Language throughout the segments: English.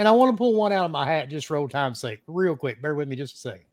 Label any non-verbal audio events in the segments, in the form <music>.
And I want to pull one out of my hat just for old time's sake, real quick. Bear with me just a second.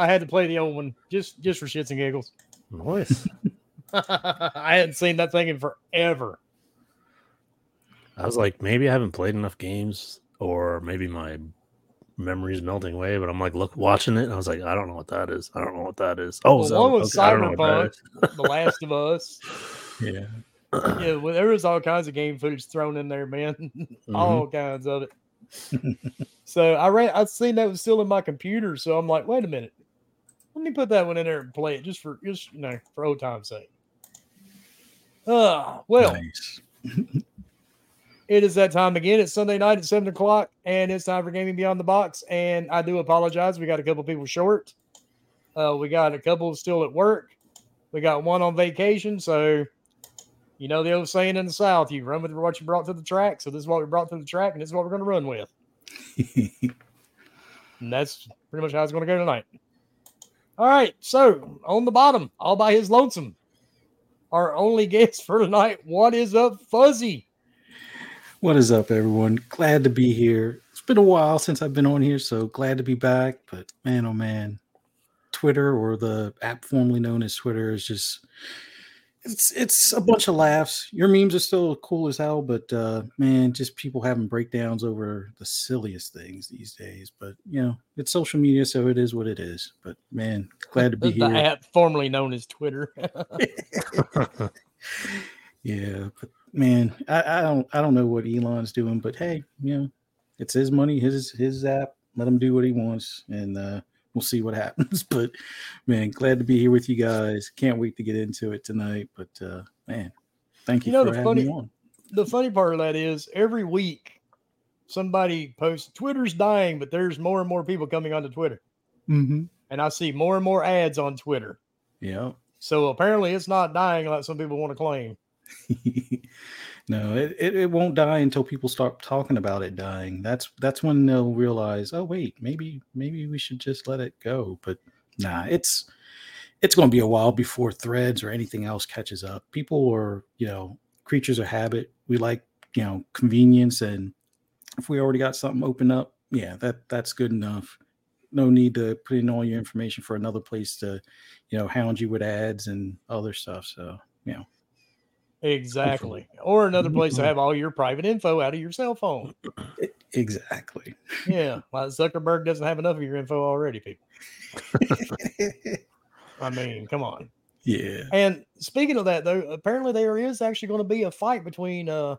I had to play the old one just just for shits and giggles. Nice. <laughs> I hadn't seen that thing in forever. I was like, maybe I haven't played enough games, or maybe my memory's melting away. But I'm like, look, watching it, and I was like, I don't know what that is. I don't know what that is. Oh, Well, Zelda. one was Okay, I don't know what Cyberpunk, <laughs> The Last of Us. <laughs> Yeah. Yeah, well, there was all kinds of game footage thrown in there, man. Mm-hmm. all kinds of it. so I ran. I seen that was still in my computer, so I'm like, wait a minute, let me put that one in there and play it just for just you know for old time's sake. Uh, well, Nice. <laughs> it is that time again. It's Sunday night at seven o'clock, and it's time for Gaming Beyond the Box. And I do apologize. We got a couple people short. Uh, we got a couple still at work. We got one on vacation. So, you know the old saying in the South: "You run with what you brought to the track." So this is what we brought to the track, and this is what we're going to run with. <laughs> And that's pretty much how it's going to go tonight. All right. So on the bottom, all by his lonesome, our only guest for tonight. What is up, Fuzzy? What is up, everyone? Glad to be here. It's been a while since I've been on here, so glad to be back. But man, oh man, Twitter or the app formerly known as Twitter is just it's it's a bunch of laughs. Your memes are still cool as hell, but uh man, just people having breakdowns over the silliest things these days. But you know, it's social media, so it is what it is. But man, glad to be <laughs> the here. app formerly known as Twitter. <laughs> Yeah, but man, I, I don't I don't know what Elon's doing, but hey, you know, it's his money, his his app. Let him do what he wants, and uh, we'll see what happens. <laughs> But man, glad to be here with you guys. Can't wait to get into it tonight. But uh, man, thank you, You know, for the having funny- me on. the funny part of that is every week somebody posts Twitter's dying, but there's more and more people coming onto Twitter. Mm-hmm. And I see more and more ads on Twitter. Yeah. So apparently it's not dying like some people want to claim. <laughs> no, it, it, it won't die until people start talking about it dying. That's that's when they'll realize, oh wait, maybe maybe we should just let it go. But nah, it's it's going to be a while before threads or anything else catches up. People are, you know, creatures of habit. We like, you know, convenience and if we already got something open up, yeah, that that's good enough. No need to put in all your information for another place to, you know, hound you with ads and other stuff. So, you know, Exactly. Or another place to have all your private info out of your cell phone. exactly. Yeah. Like Zuckerberg doesn't have enough of your info already, people. <laughs> I mean, come on. yeah. And speaking of that, though, apparently there is actually going to be a fight between uh,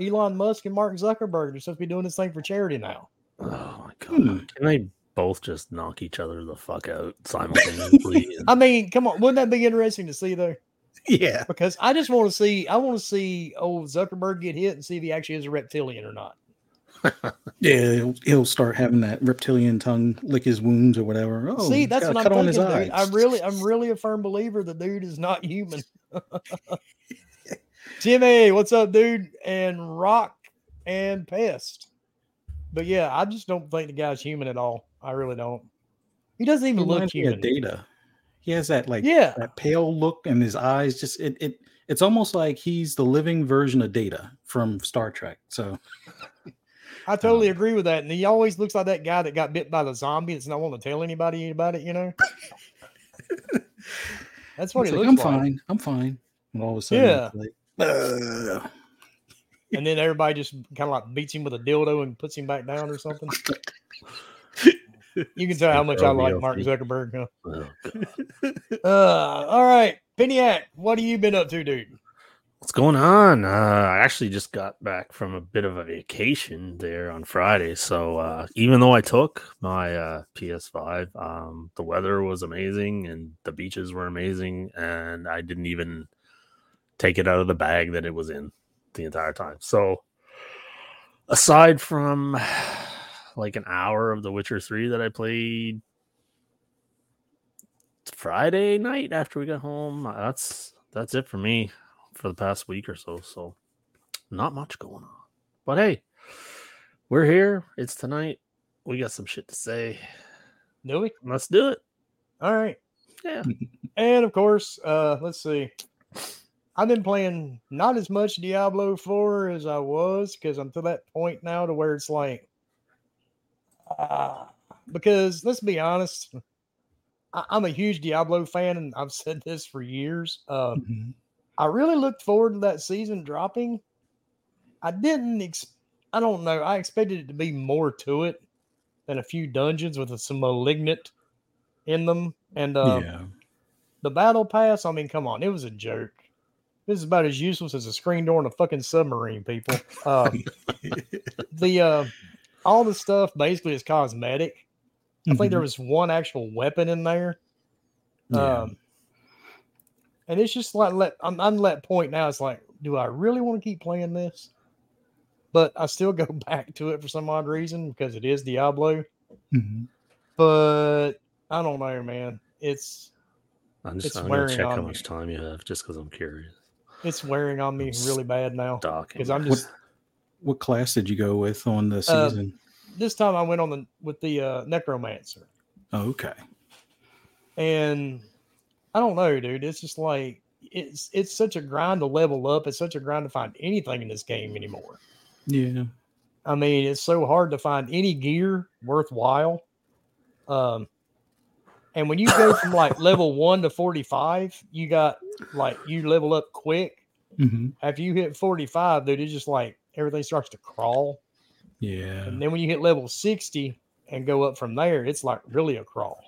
Elon Musk and Mark Zuckerberg. They're supposed to be doing this thing for charity now. Oh my god! Hmm. Can they both just knock each other the fuck out <laughs> simultaneously? I mean, come on, wouldn't that be interesting to see though? Yeah. Because I just want to see, I want to see old Zuckerberg get hit and see if he actually is a reptilian or not. <laughs> Yeah. He'll, he'll start having that reptilian tongue lick his wounds or whatever. Oh, see, that's that's got what a I'm cut on his thinking. Dude. eyes. I'm really, I'm really a firm believer the dude is not human. <laughs> Jimmy, what's up, dude? And Rock and Pest. But yeah, I just don't think the guy's human at all. I really don't. He doesn't He even look reminds me human. Data. He has that like Yeah. that pale look and his eyes just it, it it's almost like he's the living version of Data from Star Trek. So I totally um. agree with that. And he always looks like that guy that got bit by the zombie that's not wanting to tell anybody about it, you know? <laughs> That's what he like, looks I'm like. fine. I'm fine. And all of a sudden, Yeah. like, And then everybody just kind of like beats him with a dildo and puts him back down or something. <laughs> You can tell how much I like Mark Zuckerberg. Huh? Oh, <laughs> Uh, all right, Piniac, what have you been up to, dude? What's going on? Uh, I actually just got back from a bit of a vacation there on Friday. So uh, even though I took my uh, PS5, um, the weather was amazing and the beaches were amazing, and I didn't even take it out of the bag that it was in the entire time. So aside from like an hour of The Witcher 3 that I played Friday night after we got home, uh, that's that's it for me for the past week or so. So not much going on. But hey, we're here. It's tonight. We got some shit to say. Do we? Let's do it. All right. Yeah. <laughs> And of course, uh, let's see. I've been playing not as much Diablo 4 as I was because I'm to that point now to where it's like, uh, because let's be honest, I, I'm a huge Diablo fan and I've said this for years. Uh, Mhm. I really looked forward to that season dropping. I didn't, ex- I don't know, I expected it to be more to it than a few dungeons with some malignant in them. And um, yeah. the battle pass, I mean, come on, it was a joke. This is about as useless as a screen door in a fucking submarine, people. Um, <laughs> the uh, all the stuff basically is cosmetic. I think there Mhm. was one actual weapon in there. Yeah. Um, and it's just like let I'm, I'm at that point now. It's like, do I really want to keep playing this? But I still <laughs> go back to it for some odd reason because it is Diablo. Mhm. But I don't know, man. It's I'm just It's I'm gonna wearing check on how me. much time you have just because I'm curious. it's wearing on me I'm really bad now because I'm What- just What class did you go with on the Uh, season? this time I went on the with the uh, necromancer, oh, okay. and I don't know, dude. It's just like it's it's such a grind to level up. It's such a grind to find anything in this game anymore. Yeah. I mean, it's so hard to find any gear worthwhile. Um, and when you go from <coughs> like level one to forty five, you got like you level up quick. hmm After you hit forty five, dude, it's just like everything starts to crawl. Yeah. And then when you hit level sixty and go up from there, it's like really a crawl.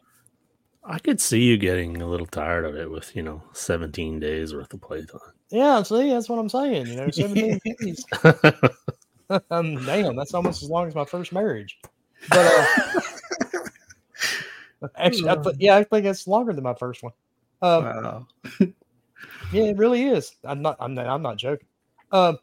I could see you getting a little tired of it with, you know, 17 days worth of playtime. Yeah, see, that's what I'm saying. You know, 17 <laughs> days. <laughs> um, damn, that's almost as long as my first marriage. But uh, <laughs> actually, I th- yeah, I think that's longer than my first one. Um, wow. yeah, it really is. I'm not. I'm not. I'm not joking. Um,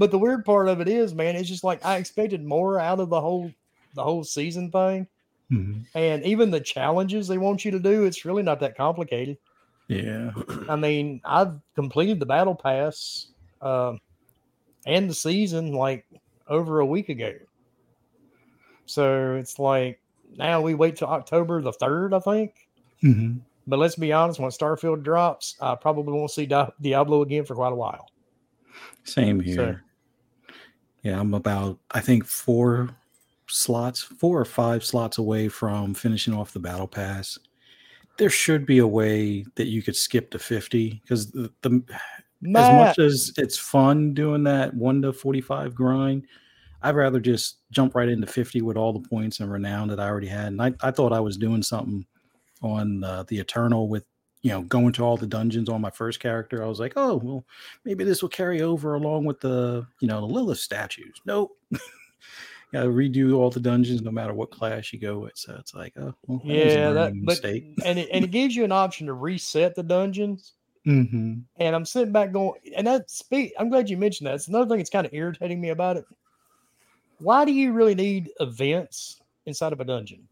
but the weird part of it is, man, it's just like I expected more out of the whole the whole season thing, Mhm. and even the challenges they want you to do. It's really not that complicated. Yeah. I mean, I've completed the battle pass um, and the season like over a week ago. So it's like now we wait till October the third, I think. hmm But let's be honest, when Starfield drops, I probably won't see Di- Diablo again for quite a while. Same here. Yeah, I'm about I think four slots, four or five slots away from finishing off the battle pass. There should be a way that you could skip to 50 because the, the as much as it's fun doing that 1 to 45 grind, I'd rather just jump right into 50 with all the points and renown that I already had. And I, I thought I was doing something on uh, the Eternal with, you know, going to all the dungeons on my first character. I was like, oh, well, maybe this will carry over along with the, you know, the Lilith statues. Nope. <laughs> Got to redo all the dungeons no matter what class you go with. So it's like, oh, well, that yeah, that but mistake. and it, and it gives you an option to reset the dungeons. hmm And I'm sitting back going, and that speak. I'm glad you mentioned that. It's another thing that's kind of irritating me about it. Why do you really need events inside of a dungeon?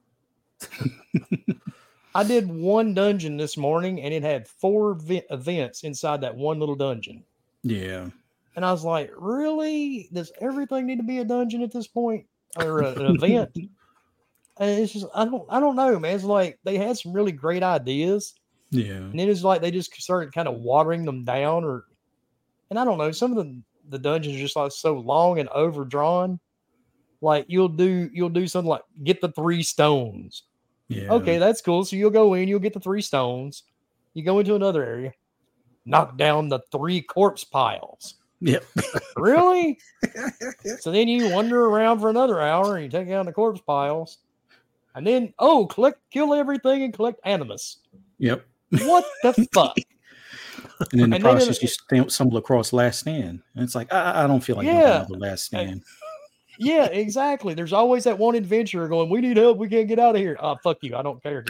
<laughs> I did one dungeon this morning, and it had four vi- events inside that one little dungeon. Yeah. And I was like, really? Does everything need to be a dungeon at this point, or a- an event? <laughs> And it's just, I don't, I don't know, man. It's like they had some really great ideas, Yeah. and then it's like they just started kind of watering them down, or, and I don't know, some of the the dungeons are just like so long and overdrawn. Like you'll do you'll do something like get the three stones. Yeah. Okay, that's cool. So you'll go in, you'll get the three stones. You go into another area, knock down the three corpse piles. Yep. <laughs> Really? <laughs> so then you wander around for another hour and you take down the corpse piles. And then, oh, collect, kill everything and collect animus. Yep. What the <laughs> fuck? And in the And then process, you stam- stumble across Last Stand, and it's like I, I don't feel like Yeah. the Last Stand. Yeah, exactly. There's always that one adventurer going, We need help. We can't get out of here. Oh, fuck you. I don't care.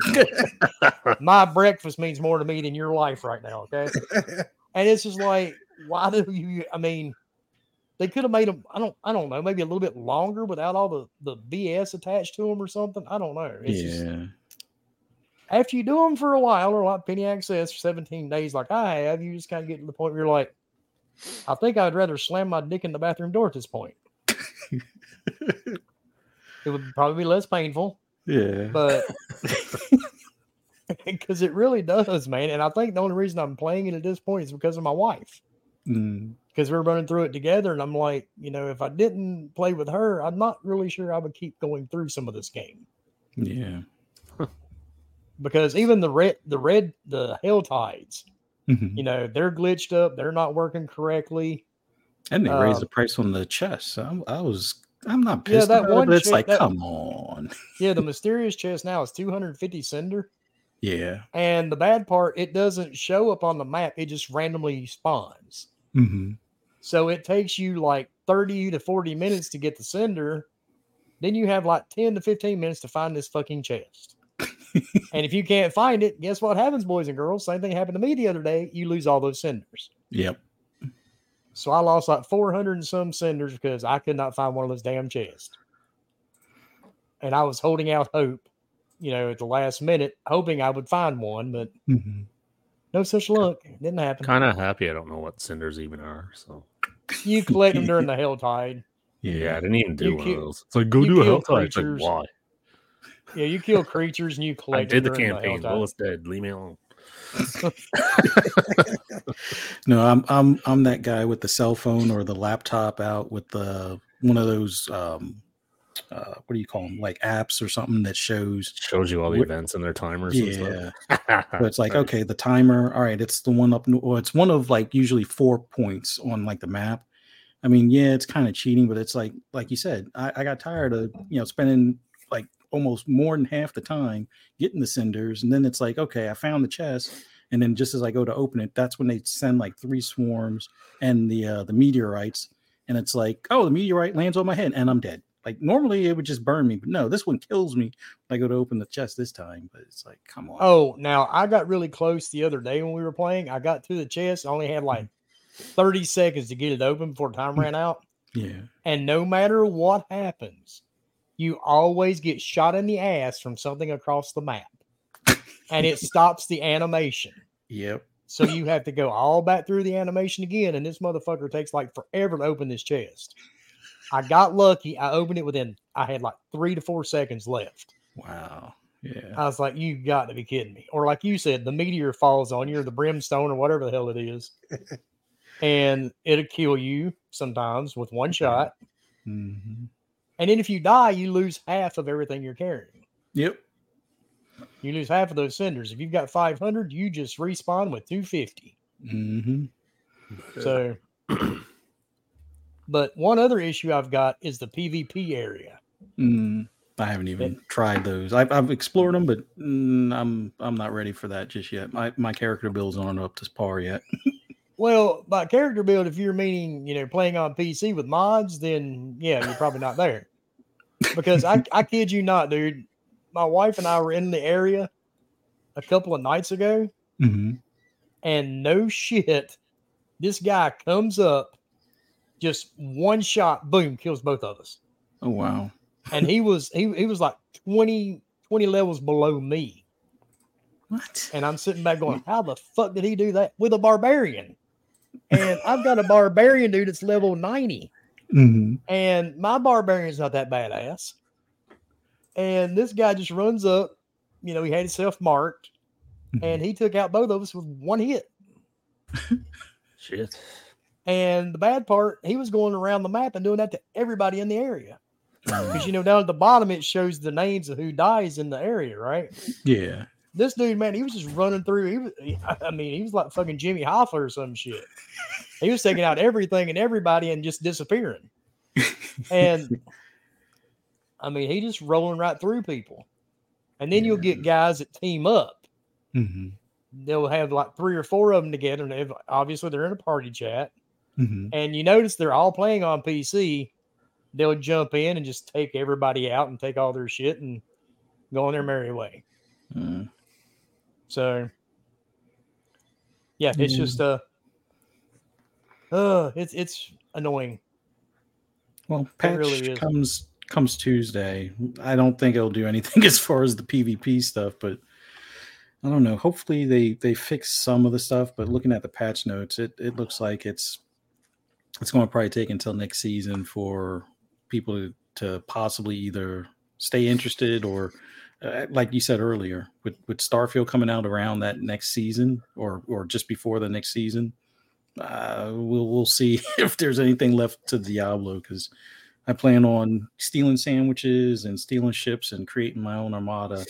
<laughs> My breakfast means more to me than your life right now. Okay. And it's just like, why do you? I mean, they could have made them. I don't. I don't know. Maybe a little bit longer without all the the BS attached to them or something. I don't know. It's just, yeah. after you do them for a while, or like penny access for 17 days, like I have, you just kind of get to the point where you're like, I think I'd rather slam my dick in the bathroom door at this point. <laughs> <laughs> it would probably be less painful, Yeah. but <laughs> because it really does, man. And I think the only reason I'm playing it at this point is because of my wife. Mm, Because we're running through it together, and I'm like, you know, if I didn't play with her, I'm not really sure I would keep going through some of this game. yeah. <laughs> Because even the red, the red, the hell tides, Mhm. you know, they're glitched up, they're not working correctly. And they raised Um, the price on the chest. I'm, I was, I'm not pissed. Yeah, that it, one but it's chick- like, that- come on. <laughs> Yeah, the mysterious chest now is 250 cinder. Yeah. And the bad part, it doesn't show up on the map, it just randomly spawns. hmm So it takes you like 30 to 40 minutes to get the cinder. Then you have like 10 to 15 minutes to find this fucking chest. <laughs> and if you can't find it, guess what happens, boys and girls? Same thing happened to me the other day. You lose all those cinders. Yep. So I lost like 400 and some cinders because I could not find one of those damn chests. And I was holding out hope, you know, at the last minute, hoping I would find one, but hmm no such luck. It didn't happen. kind of happy I don't know what cinders even are. So You collect them during <laughs> the hell tide. Yeah. yeah, I didn't even do You one kill- of those. It's like go do a kill hell tide. It's like why? Yeah, you kill creatures and you collect. I did the them during campaign. hell tide. Lilith's dead. Leave me alone. No, I'm I'm I'm that guy with the cell phone or the laptop out with the one of those um uh what do you call them like apps or something that shows Shows you all the Wh- events and their timers. and yeah so it's like <laughs> okay the timer all right it's the one up well it's one of like usually four points on like the map i mean yeah it's kind of cheating but it's like like you said I, I got tired of you know spending almost more than half the time getting the cinders and then it's like okay i found the chest and then just as i go to open it that's when they send like three swarms and the uh the meteorites and it's like oh the meteorite lands on my head and i'm dead like normally it would just burn me but no this one kills me i go to open the chest this time but it's like come on Oh, now I got really close the other day when we were playing. I got to the chest, I only had like 30 seconds to get it open before time ran out. yeah And no matter what happens, you always get shot in the ass from something across the map. And it stops the animation. Yep. So you have to go all back through the animation again. And this motherfucker takes like forever to open this chest. I got lucky. I opened it within, I had like three to four seconds left. Wow. Yeah. I was like, you got to be kidding me. Or like you said, the meteor falls on you or the brimstone or whatever the hell it is. <laughs> and it'll kill you sometimes with one shot. hmm And then if you die, you lose half of everything you're carrying. Yep. You lose half of those cinders. If you've got 500, you just respawn with 250. Mm-hmm. So, but one other issue I've got is the PvP area. Mm, I haven't even tried those. I've, I've explored them, but mm, I'm I'm not ready for that just yet. My my character builds aren't up to par yet. <laughs> Well, by character build, if you're meaning, you know, playing on PC with mods, then yeah, you're probably not there. Because I, I kid you not, dude. My wife and I were in the area a couple of nights ago, hmm and no shit, this guy comes up, just one shot, boom, kills both of us. Oh wow. And he was he he was like 20, 20 levels below me. What? And I'm sitting back going, How the fuck did he do that with a barbarian? And I've got a barbarian dude that's level 90. hmm And my barbarian's not that badass. And this guy just runs up, you know, he had himself marked, and he took out both of us with one hit. <laughs> Shit. And the bad part, he was going around the map and doing that to everybody in the area. because you know down at the bottom it shows the names of who dies in the area, right? Yeah. This dude, man, he was just running through. He was, I mean, he was like fucking Jimmy Hoffa or some shit. <laughs> He was taking out everything and everybody and just disappearing. And <laughs> I mean, he just rolling right through people. And then you'll get guys that team up. hmm They'll have like three or four of them together, and they've, obviously they're in a party chat. hmm And you notice they're all playing on PC. They'll jump in and just take everybody out and take all their shit and go on their merry way. Mm. So, yeah, it's Yeah. just uh, uh, it's it's annoying. Well, patch really comes comes Tuesday. I don't think it'll do anything <laughs> as far as the PvP stuff, but I don't know. Hopefully they they fix some of the stuff. But looking at the patch notes, it it looks like it's it's going to probably take until next season for people to, to possibly either stay interested or uh, like you said earlier with with starfield coming out around that next season or or just before the next season uh, we'll we'll see <laughs> if there's anything left to Diablo because I plan on stealing sandwiches and stealing ships and creating my own armada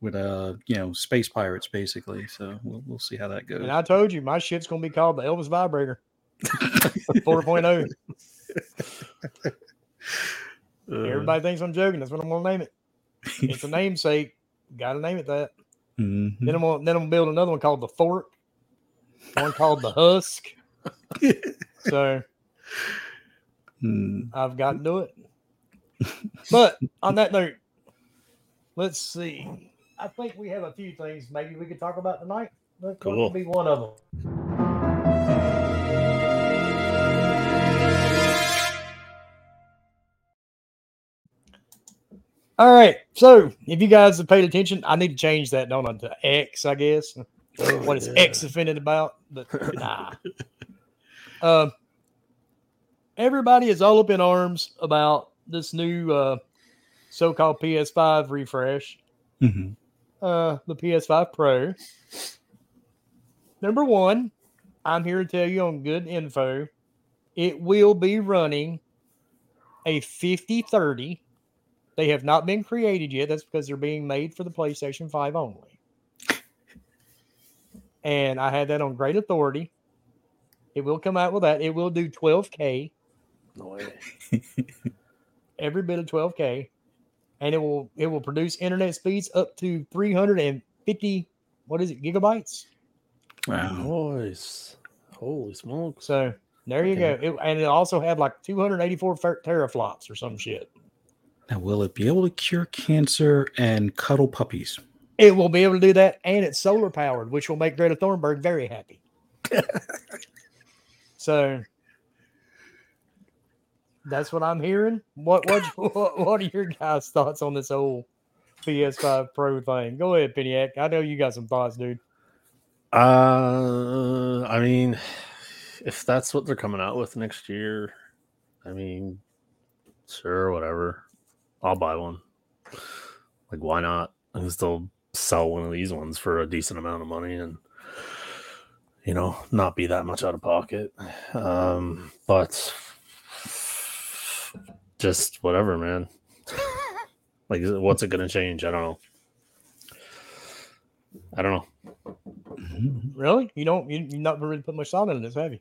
with uh you know space pirates basically. So we'll we'll see how that goes. And I told you, my shit's gonna be called the Elvis Vibrator <laughs> 4.0. Uh, Everybody thinks I'm joking. That's what I'm gonna name it. It's a namesake. Got to name it that. Mhm. Then I'm gonna then I'm gonna build another one called the Fork. One called the Husk. <laughs> So Mm. I've got to do it. But on that note, let's see. I think we have a few things maybe we could talk about tonight. That Cool. would be one of them. All right. So if you guys have paid attention, I need to change that, don't I, to X, I guess. what is yeah. X offended about? But <laughs> nah. Um, everybody is all up in arms about this new uh, so-called PS5 refresh, Mhm. uh, the PS5 Pro. Number one, I'm here to tell you on good info, it will be running a 5030. They have not been created yet. That's because they're being made for the PlayStation 5 only. And I had that on great authority. It will come out with that. It will do 12K, No way. every bit of 12K, and it will it will produce internet speeds up to 350 what is it gigabytes. Wow. Nice. Holy smokes. So there you go. It, and it also had like 284 fer- teraflops or some shit. Now, will it be able to cure cancer and cuddle puppies? It will be able to do that, and it's solar powered, which will make Greta Thunberg very happy. <laughs> so that's what I'm hearing. What what <laughs> what, what are your guys' thoughts on this whole PS5 Pro thing? Go ahead, Peniac. I know you got some thoughts, dude. Uh, I mean, if that's what they're coming out with next year, I mean, sure, whatever. I'll buy one. Like, why not? I can still sell one of these ones for a decent amount of money and, you know, not be that much out of pocket. Um, but just whatever, man. <laughs> like, what's it going to change? I don't know. I don't know. Mhm. Really? You don't? You, you not really put much thought into this, have you?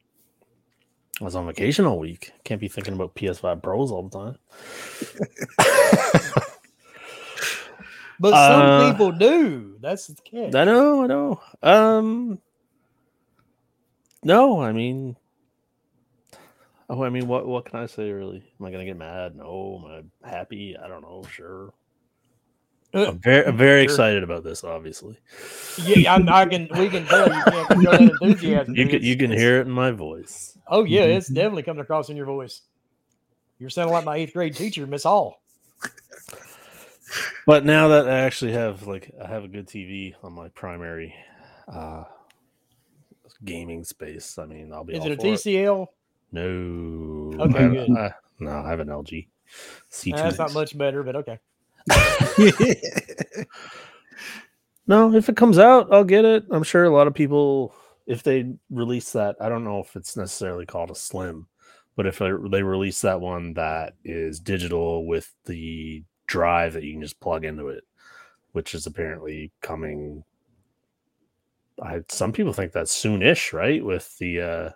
I was on vacation all week. Can't be thinking about PS5 Pros all the time. <laughs> But Uh, some people do. That's the catch. I know, I know. Um, no, I mean, oh, I mean, what what can I say? Really, am I gonna get mad? No, am I happy? I don't know. Sure, Uh, I'm <laughs> very, I'm very Sure. excited about this. Obviously, yeah, I'm, I can. We can tell you can't control that enthusiasm. you can you can hear it in my voice. Oh yeah, it's Mhm. definitely coming across in your voice. You're sounding like my eighth grade teacher, Miss Hall. But now that I actually have like I have a good TV on my primary uh gaming space, I mean, I'll be Is it a TCL? No. Okay, I, good. I- no, I have an LG. C2. That's not much better, but okay. <laughs> No, if it comes out, I'll get it. I'm sure a lot of people, if they release that, I don't know if it's necessarily called a slim, But if they release that one that is digital with the drive that you can just plug into it, which is apparently coming. I some people think that's soonish, right? With the uh,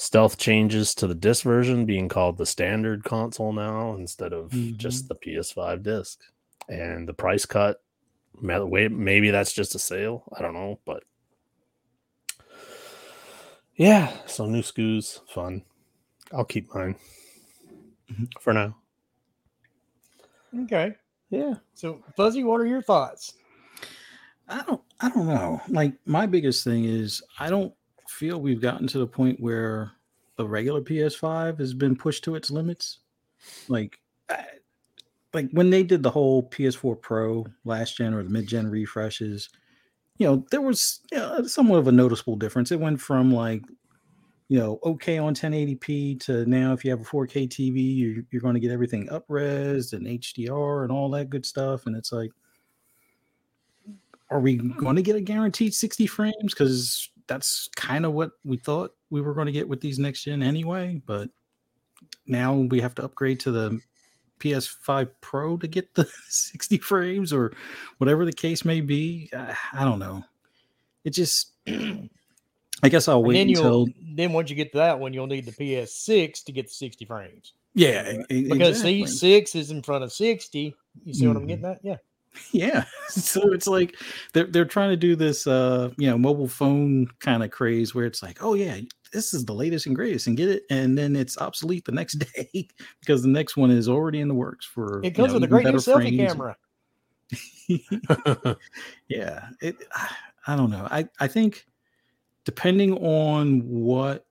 stealth changes to the disc version being called the standard console now instead of just the PS5 disc, and the price cut. wait, Maybe that's just a sale. I don't know, but yeah, so new SKUs, fun. I'll keep mine Mhm. for now. Okay. Yeah. So Fuzzy, what are your thoughts? I don't I don't know. Like my biggest thing is I don't feel we've gotten to the point where the regular PS5 has been pushed to its limits. Like like when they did the whole PS4 Pro last gen or the mid-gen refreshes, you know, there was you know, somewhat of a noticeable difference. It went from like you know, okay on 1080p to now if you have a 4K TV, you're, you're going to get everything upres and HDR and all that good stuff. And it's like, are we going to get a guaranteed 60 frames? Because that's kind of what we thought we were going to get with these next gen anyway. But now we have to upgrade to the PS5 Pro to get the <laughs> 60 frames or whatever the case may be. I, I don't know. It just, <clears throat> I guess I'll wait then until. then once you get to that one, you'll need the PS6 to get the 60 frames. Yeah, Because exactly. C6 is in front of 60. You see what I'm Mhm. getting at? Yeah. <laughs> Yeah. So it's like they're they're trying to do this uh you know mobile phone kind of craze where it's like, oh yeah, this is the latest and greatest and get it, and then it's obsolete the next <laughs> day because the next one is already in the works for It you comes know, with a great new selfie camera. <laughs> yeah. It I don't know. I, I think depending on what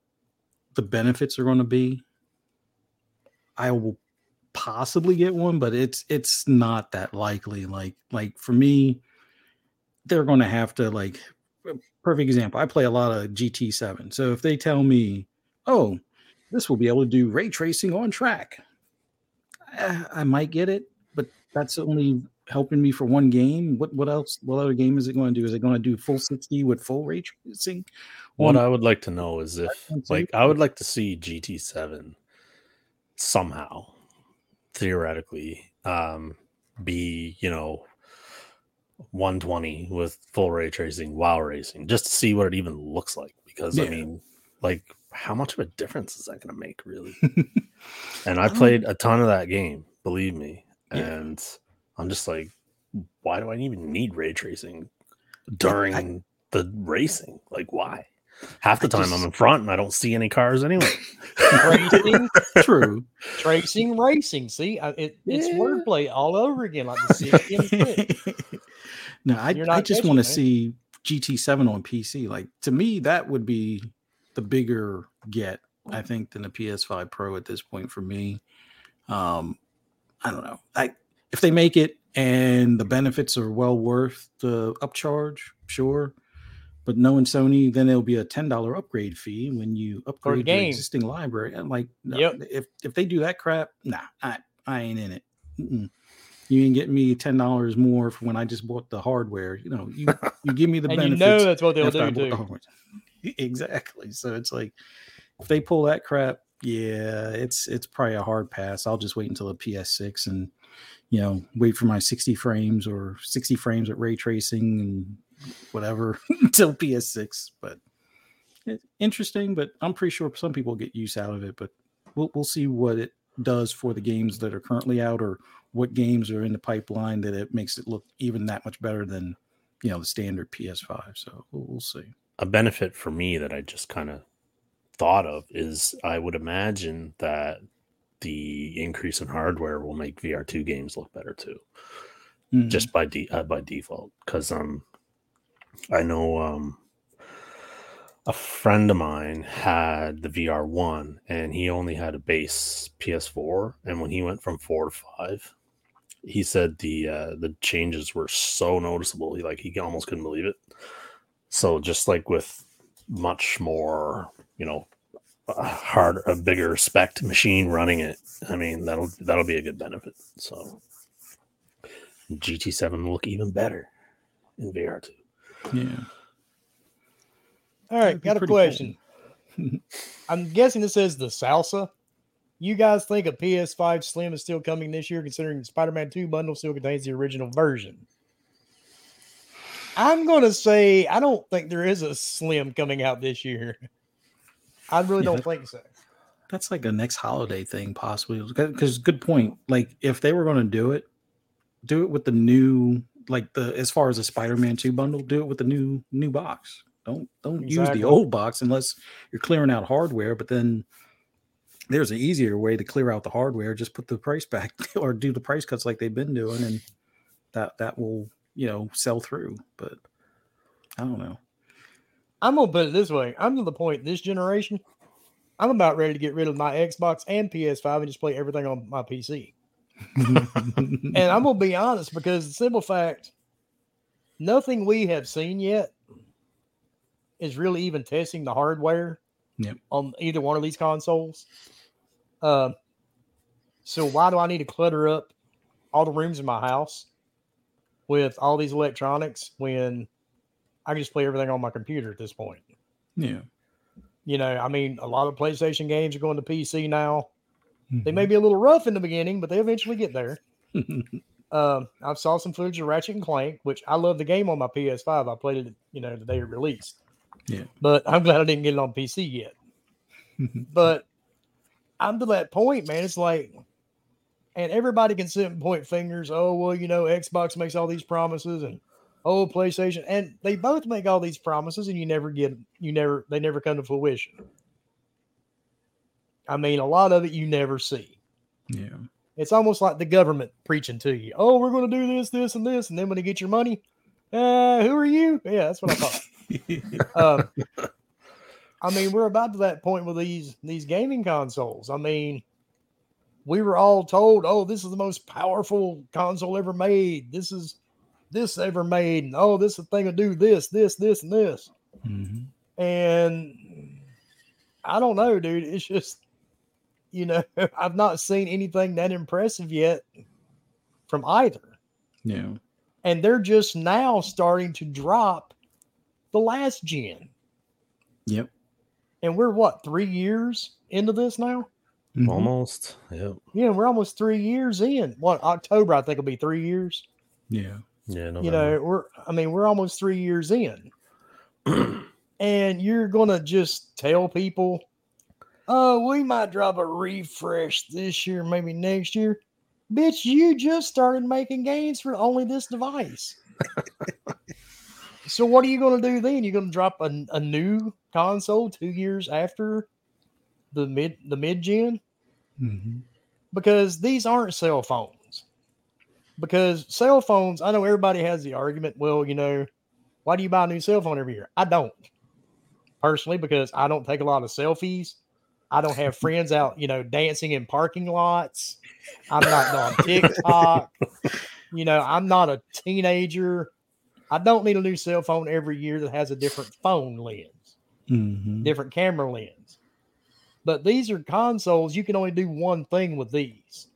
the benefits are going to be, I will possibly get one, but it's it's not that likely. Like like for me, they're going to have to like uh, perfect example. I play a lot of GT7, so if they tell me, oh, this will be able to do ray tracing on track, I, I might get it, but that's only helping me for one game. What what else? What other game is it going to do? Is it going to do full 60 with full ray tracing? What on- I would like to know is if, like, I would like to see GT7 somehow, theoretically, um, be you know 120 with full ray tracing while racing, just to see what it even looks like. Because I mean, like, how much of a difference is that going to make, really? <laughs> and I I played a ton of that game, believe me, Yeah. and I'm just like, why do I even need ray tracing during the racing? Like, why? Half the I time just- I'm in front and I don't see any cars anyway. <laughs> Tracing, True. tracing, racing. See, I, it, it's Yeah. wordplay all over again, like the 60 and <laughs> no, I, I just want to see GT7 on PC. Like to me, that would be the bigger get, I think, than the PS5 Pro at this point for me. Um, I don't know. I if they make it and the benefits are well worth the upcharge, sure. But knowing Sony, then it'll be a ten dollar upgrade fee when you upgrade your existing library. I'm like, no, Yep. if if they do that crap, nah, I I ain't in it. Mm-mm. You ain't getting me ten dollars more for when I just bought the hardware. You know, you you give me the <laughs> and you benefits. know that's what they'll do bought the <laughs> Exactly. So it's like if they pull that crap, yeah, it's it's probably a hard pass. I'll just wait until the PS6 and you know wait for my 60 frames or 60 frames at ray tracing and whatever <laughs> until PS6. But it's interesting, but I'm pretty sure some people get use out of it. But we'll we'll see what it does for the games that are currently out or what games are in the pipeline that it makes it look even that much better than you know the standard PS5. So we'll, we'll see. a benefit for me that I just kind of thought of is I would imagine that the increase in hardware will make VR2 games look better too, Mhm. just by de- uh, by default. Because um, I know um, a friend of mine had the VR one, and he only had a base PS4, and when he went from four to five. He said the uh, the changes were so noticeable. He like he almost couldn't believe it. So just like with much more, you know, a hard, a bigger spec machine running it, I mean that'll that'll be a good benefit. So GT7 will look even better in VR2. Yeah. All right, got a cool. question. <laughs> I'm guessing this is the salsa. You guys think a PS5 Slim is still coming this year, considering Spider-Man 2 bundle still contains the original version? I'm gonna say I don't think there is a Slim coming out this year. <laughs> I really Yeah, don't that- think so. That's like a next holiday thing, possibly. Because good point. Like if they were going to do it, do it with the new, like the as far as the Spider-Man Two bundle, do it with the new new box. Don't don't use the old box unless you're clearing out hardware. But then there's an easier way to clear out the hardware. Just put the price back <laughs> or do the price cuts like they've been doing, and that that will you know sell through. But I don't know. I'm gonna put it this way: I'm to the point this generation. I'm about ready to get rid of my Xbox and PS5 and just play everything on my PC. <laughs> And I'm gonna be honest because the simple fact, nothing we have seen yet is really even testing the hardware Yep. on either one of these consoles. Uh, so why do I need to clutter up all the rooms in my house with all these electronics when I can just play everything on my computer at this point? yeah. You know, I mean, a lot of PlayStation games are going to PC now. They Mhm. may be a little rough in the beginning, but they eventually get there. <laughs> Um, I saw some footage of Ratchet and Clank, which I love the game on my PS5. I played it, you know, the day it released. Yeah. But I'm glad I didn't get it on PC yet. <laughs> But I'm to that point, man. It's like, and everybody can sit and point fingers. Oh, well, you know, Xbox makes all these promises, and oh, PlayStation, and they both make all these promises, and you never get, you never, they never come to fruition. I mean, a lot of it you never see. yeah. It's almost like the government preaching to you. Oh, we're going to do this, this, and this, and then when you get your money, uh, who are you? Yeah, that's what I thought. <laughs> um, I mean, we're about to that point with these these gaming consoles. I mean, we were all told, "Oh, this is the most powerful console ever made. This is this ever made. And, oh, this is the thing to do this, this, this, and this." Mhm. And I don't know, dude. It's just, you know, <laughs> I've not seen anything that impressive yet from either. Yeah. And they're just now starting to drop the last gen. Yep. And we're what, three years into this now? Mhm. Almost. Yep. Yeah, we're almost three years in. What, October, I think will be three years. Yeah. Yeah. No. You know, we're, I mean, we're almost three years in. <clears throat> and you're going to just tell people, oh, we might drop a refresh this year, maybe next year. Bitch, you just started making games for only this device. so what are you going to do then? You're going to drop a, a new console two years after the mid the mid gen Mhm. because these aren't cell phones. Because cell phones, I know everybody has the argument. Well, you know, why do you buy a new cell phone every year? I don't personally because I don't take a lot of selfies. I don't have friends out, you know, dancing in parking lots. I'm not on TikTok. You know, I'm not a teenager. I don't need a new cell phone every year that has a different phone lens, Mhm. different camera lens. But these are consoles. You can only do one thing with these.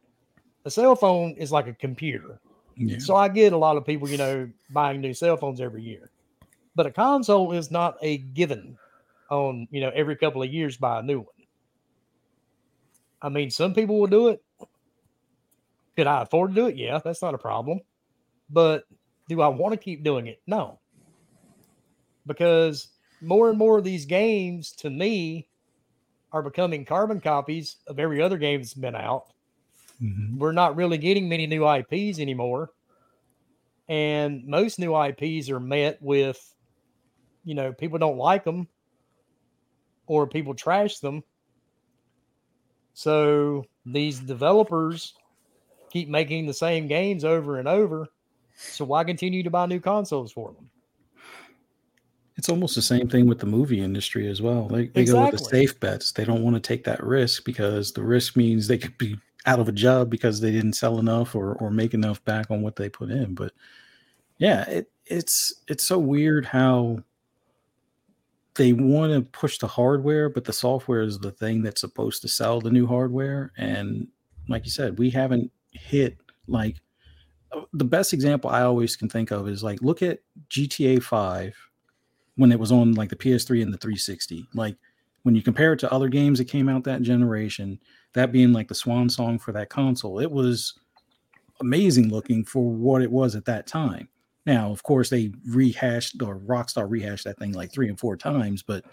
A cell phone is like a computer. Yeah. So I get a lot of people, you know, buying new cell phones every year. But a console is not a given on, you know, every couple of years buy a new one. I mean, some people will do it. Could I afford to do it? Yeah, that's not a problem. But do I want to keep doing it? No. Because more and more of these games to me are becoming carbon copies of every other game that's been out Mhm. we're not really getting many new IPs anymore. And most new IPs are met with, you know, people don't like them or people trash them. So these developers keep making the same games over and over. So why continue to buy new consoles for them? It's almost the same thing with the movie industry as well. They, they go with the safe bets. They don't want to take that risk because the risk means they could be out of a job because they didn't sell enough or, or make enough back on what they put in. But yeah, it, it's it's so weird how they want to push the hardware, but the software is the thing that's supposed to sell the new hardware. And like you said, we haven't hit like uh, the best example I always can think of is like look at GTA 5 when it was on like the PS3 and the 360. Like when you compare it to other games that came out that generation, that being like the swan song for that console, it was amazing looking for what it was at that time. Now, of course, they rehashed or Rockstar rehashed that thing like three and four times, but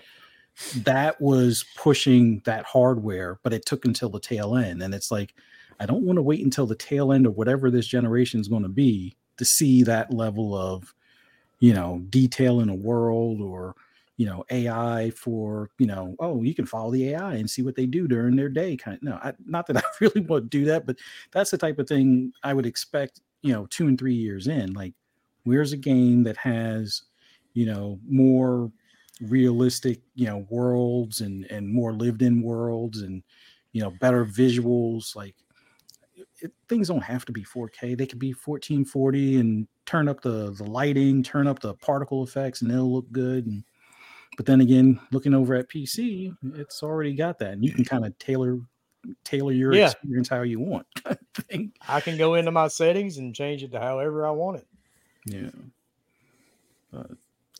that was pushing that hardware, but it took until the tail end. And it's like, I don't want to wait until the tail end of whatever this generation is going to be to see that level of, you know, detail in a world or, you know, AI for, you know, oh, you can follow the AI and see what they do during their day. Kind of, no, I, not that <laughs> I really want to do that, but that's the type of thing I would expect, you know, two and three years in. Like, where's a game that has, you know, more realistic, you know, worlds and and more lived in worlds and, you know, better visuals. Like, it, things don't have to be 4K. They could be 1440 and turn up the the lighting, turn up the particle effects, and it'll look good. And but then again, looking over at PC, it's already got that, and you can kind of tailor tailor your Yeah. experience how you want. <laughs> kind of thing. I can go into my settings and change it to however I want it. Yeah. But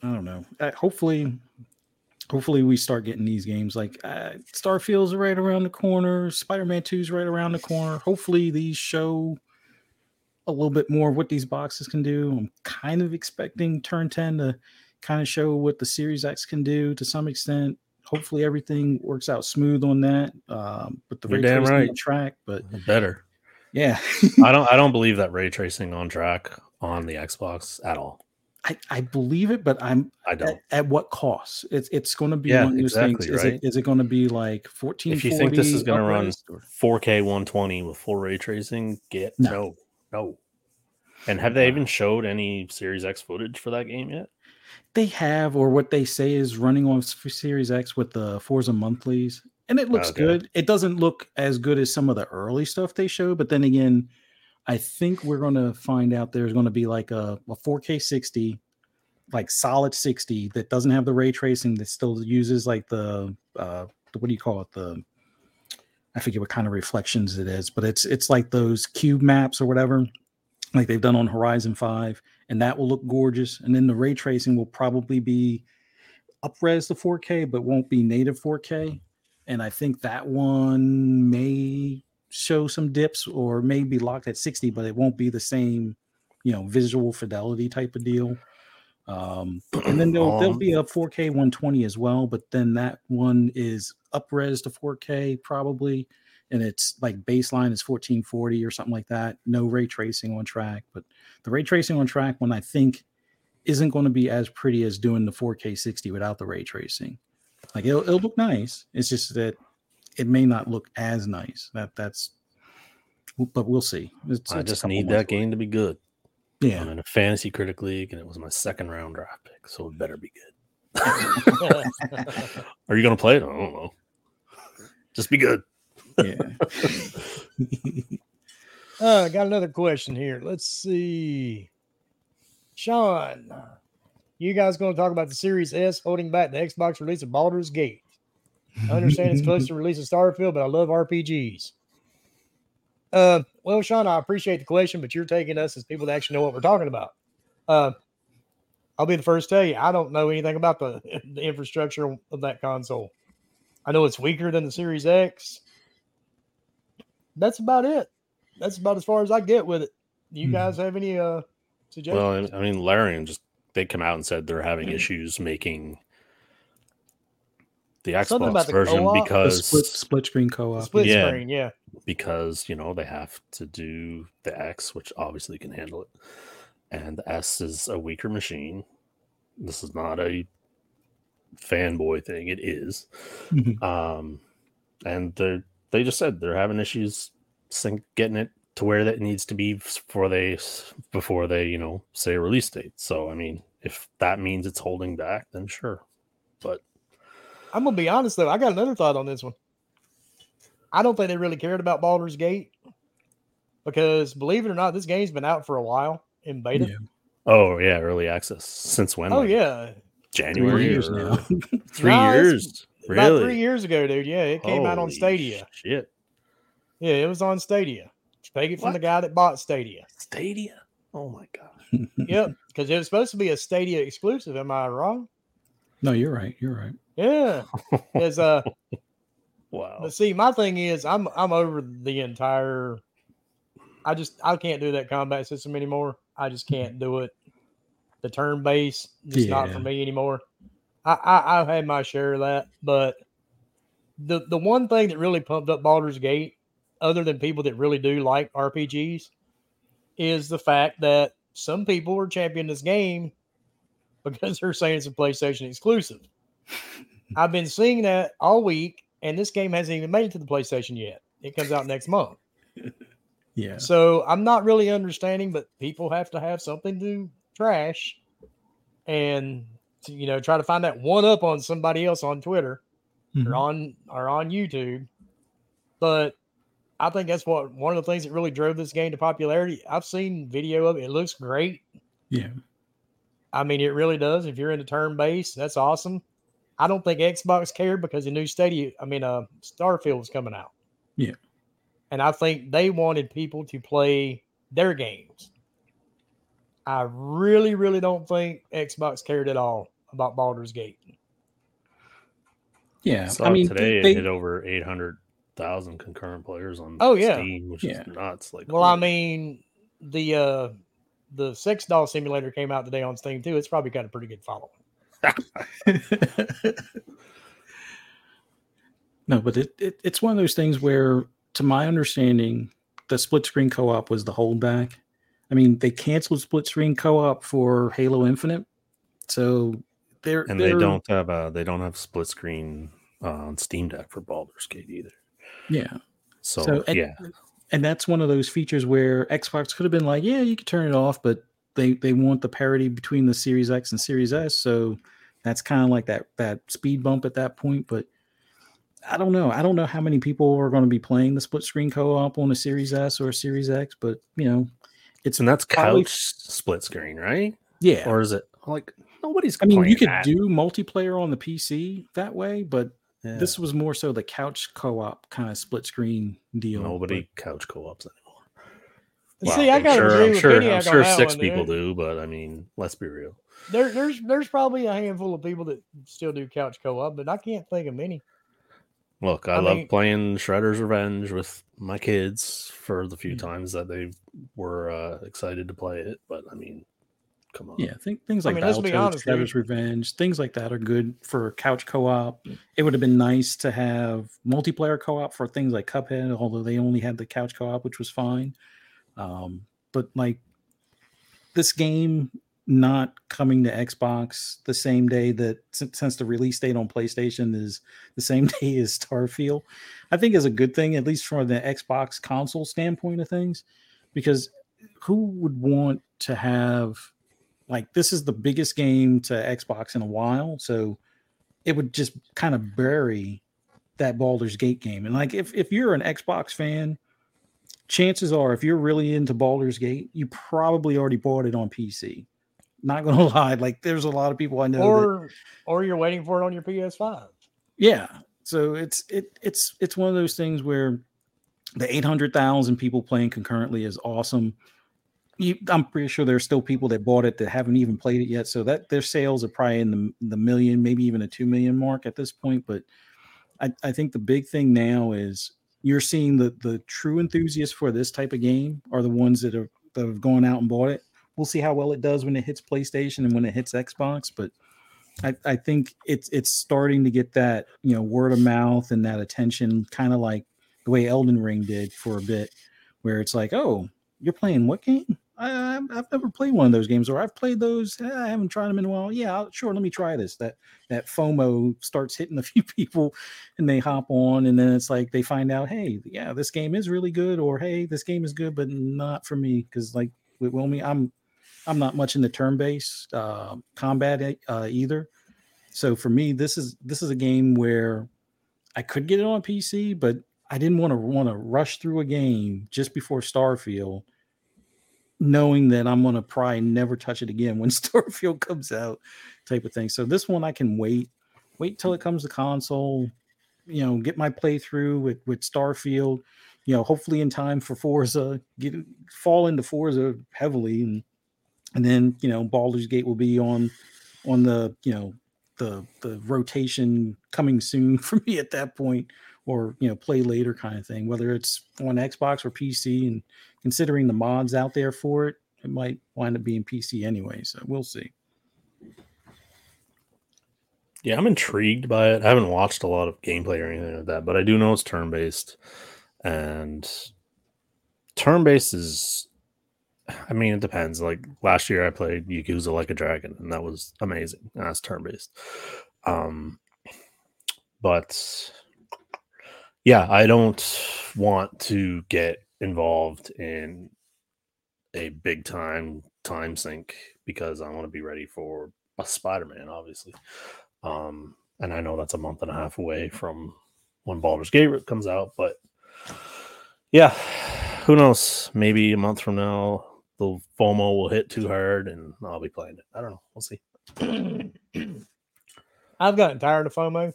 I don't know. Uh, hopefully, hopefully we start getting these games. Like uh, Starfield's right around the corner. Spider-Man 2's right around the corner. Hopefully these show a little bit more of what these boxes can do. I'm kind of expecting Turn 10 to kind of show what the Series X can do to some extent. Hopefully everything works out smooth on that. Um, but the You're ray tracing right. on track, but Better. yeah. I don't. I don't believe that ray tracing on track on the Xbox at all. I, I believe it, but I'm I don't. at, at what cost? It's it's going to be Yeah, one of those things. exactly, Is right. it is it going to be like fourteen? if you think this is going to run 4K 120 with full ray tracing, get No. no, no. And have they even showed any Series X footage for that game yet? they have, or what they say is running on Series X with the Forza monthlies, and it looks Okay. good. It doesn't look as good as some of the early stuff they showed, but then again, I think we're going to find out there's going to be like a, a 4K 60, like solid 60 that doesn't have the ray tracing that still uses like the uh, the- what do you call it the I forget what kind of reflections it is, but it's it's like those cube maps or whatever, like they've done on Horizon Five, and that will look gorgeous. And then the ray tracing will probably be upres to 4K, but won't be native 4K. And I think that one may show some dips or may be locked at 60, but it won't be the same, you know, visual fidelity type of deal. Um, and then there'll, there'll Um, be a 4K 120 as well, but then that one is upres to 4K probably, and it's like baseline is 1440 or something like that. No ray tracing on track, but the ray tracing on track one I think isn't going to be as pretty as doing the 4K 60 without the ray tracing. Like it'll, it'll look nice. It's just that it may not look as nice. That that's, but we'll see. It's, I it's just need months that away. game to be good. Yeah, I'm in a fantasy critic league, and it was my second round draft pick, so it better be good. <laughs> Are you going to play it? I don't know. Just be good. yeah. <laughs> <laughs> Uh, I got another question here. Let's see. Sean, you guys going to talk about the Series S holding back the Xbox release of Baldur's Gate? I understand it's close <laughs> to release of Starfield, but I love RPGs. Uh, well, Sean, I appreciate the question, but you're taking us as people that actually know what we're talking about. Uh, I'll be the first to tell you, I don't know anything about the, <laughs> the infrastructure of that console. I know it's weaker than the Series X. That's about it. That's about as far as I get with it. Do you Hmm. guys have any uh suggestions? Well, I I mean, Larian just they come out and said they're Mm-hmm. having issues making the Something Xbox about the version co-op? The The because split split screen co-op. split yeah. screen, yeah. because you know they have to do the X, which obviously can handle it, and the S is a weaker machine. This is not a fanboy thing; it is. Mhm. Um, and they they just said they're having issues sync getting it to where that needs to be before they before they you know say a release date. So I mean, if that means it's holding back, then sure. But I'm gonna be honest though, I got another thought on this one. I don't think they really cared about Baldur's Gate because believe it or not, this game's been out for a while in beta. Yeah. oh yeah, early access since when? Oh Like, yeah, January years or- now. <laughs> Three <laughs> Nah, it's years. about Really? three years ago, dude. Yeah, it came out on Stadia. Shit. Yeah, it was on Stadia. Take it from the guy that bought Stadia. Stadia? Oh my god. <laughs> Yep, because it was supposed to be a Stadia exclusive. Am I wrong? No, you're right. You're right. Yeah. Is uh <laughs> wow. but see my thing is I'm I'm over the entire I just I can't do that combat system anymore. I just can't do it. The turn base just not for me anymore. I, I I've had my share of that, but the the one thing that really pumped up Baldur's Gate, other than people that really do like RPGs, is the fact that some people are championing this game <laughs> because they're saying it's a PlayStation exclusive. I've been seeing that all week, and this game hasn't even made it to the PlayStation yet. It comes out next month. <laughs> Yeah. So I'm not really understanding, but people have to have something to trash and to, you know try to find that one up on somebody else on Twitter or Mhm. on or on YouTube. But I think that's what one of the things that really drove this game to popularity. I've seen video of it; it looks great. Yeah. I mean, it really does. If you're into turn based, that's awesome. I don't think Xbox cared because the new Stadia, I mean, uh, Starfield was coming out. Yeah. And I think they wanted people to play their games. I really, really don't think Xbox cared at all about Baldur's Gate. Yeah. Saw I mean, today they, it hit over eight hundred thousand concurrent players on Oh, yeah. Steam, which Yeah. is nuts. Like, Well, I mean, the uh the sex doll simulator came out today on Steam too. It's probably got a pretty good following. <laughs> no, but it, it it's one of those things where, to my understanding, the split screen co op was the holdback. I mean, they canceled split screen co op for Halo Infinite, so they're and they they're- don't have a they don't have split screen uh, on Steam Deck for Baldur's Gate either. Yeah, So, So, and- yeah, and that's one of those features where Xbox could have been like, yeah, you could turn it off, but they they want the parity between the Series X and Series S, so that's kind of like that that speed bump at that point. But I don't know. I don't know how many people are going to be playing the split screen co-op on a Series S or a Series X, but you know, it's and that's probably- couch split screen, right? yeah. Or is it like nobody's? I mean, you could that. do multiplayer on the PC that way, but Yeah. this was more so the couch co-op kind of split screen deal. nobody couch co-ops anymore. See, I I'm gotta sure, agree I'm with sure, Kenny I'm sure six one, people dude. do, but I mean, let's be real. There, there's there's probably a handful of people that still do couch co-op, but I can't think of many. Look, I, I love mean- playing Shredder's Revenge with my kids for the few Yeah. times that they were uh, excited to play it. But I mean, come on. Yeah, think things I like mean, Battletoads, honest, dude. Shredder's Revenge, things like that are good for couch co-op. It would have been nice to have multiplayer co-op for things like Cuphead, although they only had the couch co-op, which was fine. Um, but like this game not coming to Xbox the same day that since, the release date on PlayStation is the same <laughs> day as Starfield, I think is a good thing, at least from the Xbox console standpoint of things, because who would want to have like this is the biggest game to Xbox in a while, so it would just kind of bury that Baldur's Gate game. And like if if you're an Xbox fan, chances are if you're really into Baldur's Gate, you probably already bought it on PC. Not gonna <laughs> lie, like there's a lot of people I know that Or or you're waiting for it on your PS5. yeah. So it's it it's it's one of those things where the 800,000 people playing concurrently is awesome. You, I'm pretty sure there's still people that bought it that haven't even played it yet. So that their sales are probably in the, the million, maybe even a 2 million mark at this point. But I, I think the big thing now is you're seeing the the true enthusiasts for this type of game are the ones that are that have gone out and bought it. We'll see how well it does when it hits PlayStation and when it hits Xbox, but I, I think it's it's starting to get that you know word of mouth and that attention, kind of like the way Elden Ring did for a bit, where it's like, oh, you're playing what game? I, I've- I've never played one of those games, or I've played those. eh, I haven't tried them in a while. Yeah, I'll- sure, let me try this. That that FOMO starts hitting a <laughs> few people, and they hop on, and then it's like they find out, hey, yeah, this game is really good, or hey, this game is good, but not for me because like with Wilmy, I'm I'm not much into turn-based uh, combat uh, either. So for me, this is this is a game where I could get it on PC, but I didn't want to want to rush through a game just before Starfield, knowing that I'm gonna probably never touch it again when <laughs> Starfield comes out, type of thing. So this one I can wait, wait till it comes to console, you know, get my playthrough with with Starfield, you know, hopefully in time for Forza, get fall into Forza heavily and and then you know Baldur's Gate will be on on the you know the the rotation coming soon <laughs> for me at that point, or you know, play later kind of thing. Whether it's on Xbox or PC, and considering the mods out there for it, it might wind up being PC anyway. So we'll see. Yeah, I'm intrigued by it. I haven't watched a lot of gameplay or anything like that, but I do know it's turn based. And turn based is, I mean, it depends. Like last year, I played Yakuza Like a Dragon, and that was amazing. That's turn based. Um, but yeah, I don't want to get involved in a big time time sink because I want to be ready for a Spider Man, obviously. Um, and I know that's a month and a half away from when Baldur's Gate comes out, but yeah, who knows? Maybe a month from now, the FOMO will hit too hard and I'll be playing it. I don't know. We'll see. <coughs> I've gotten tired of FOMO.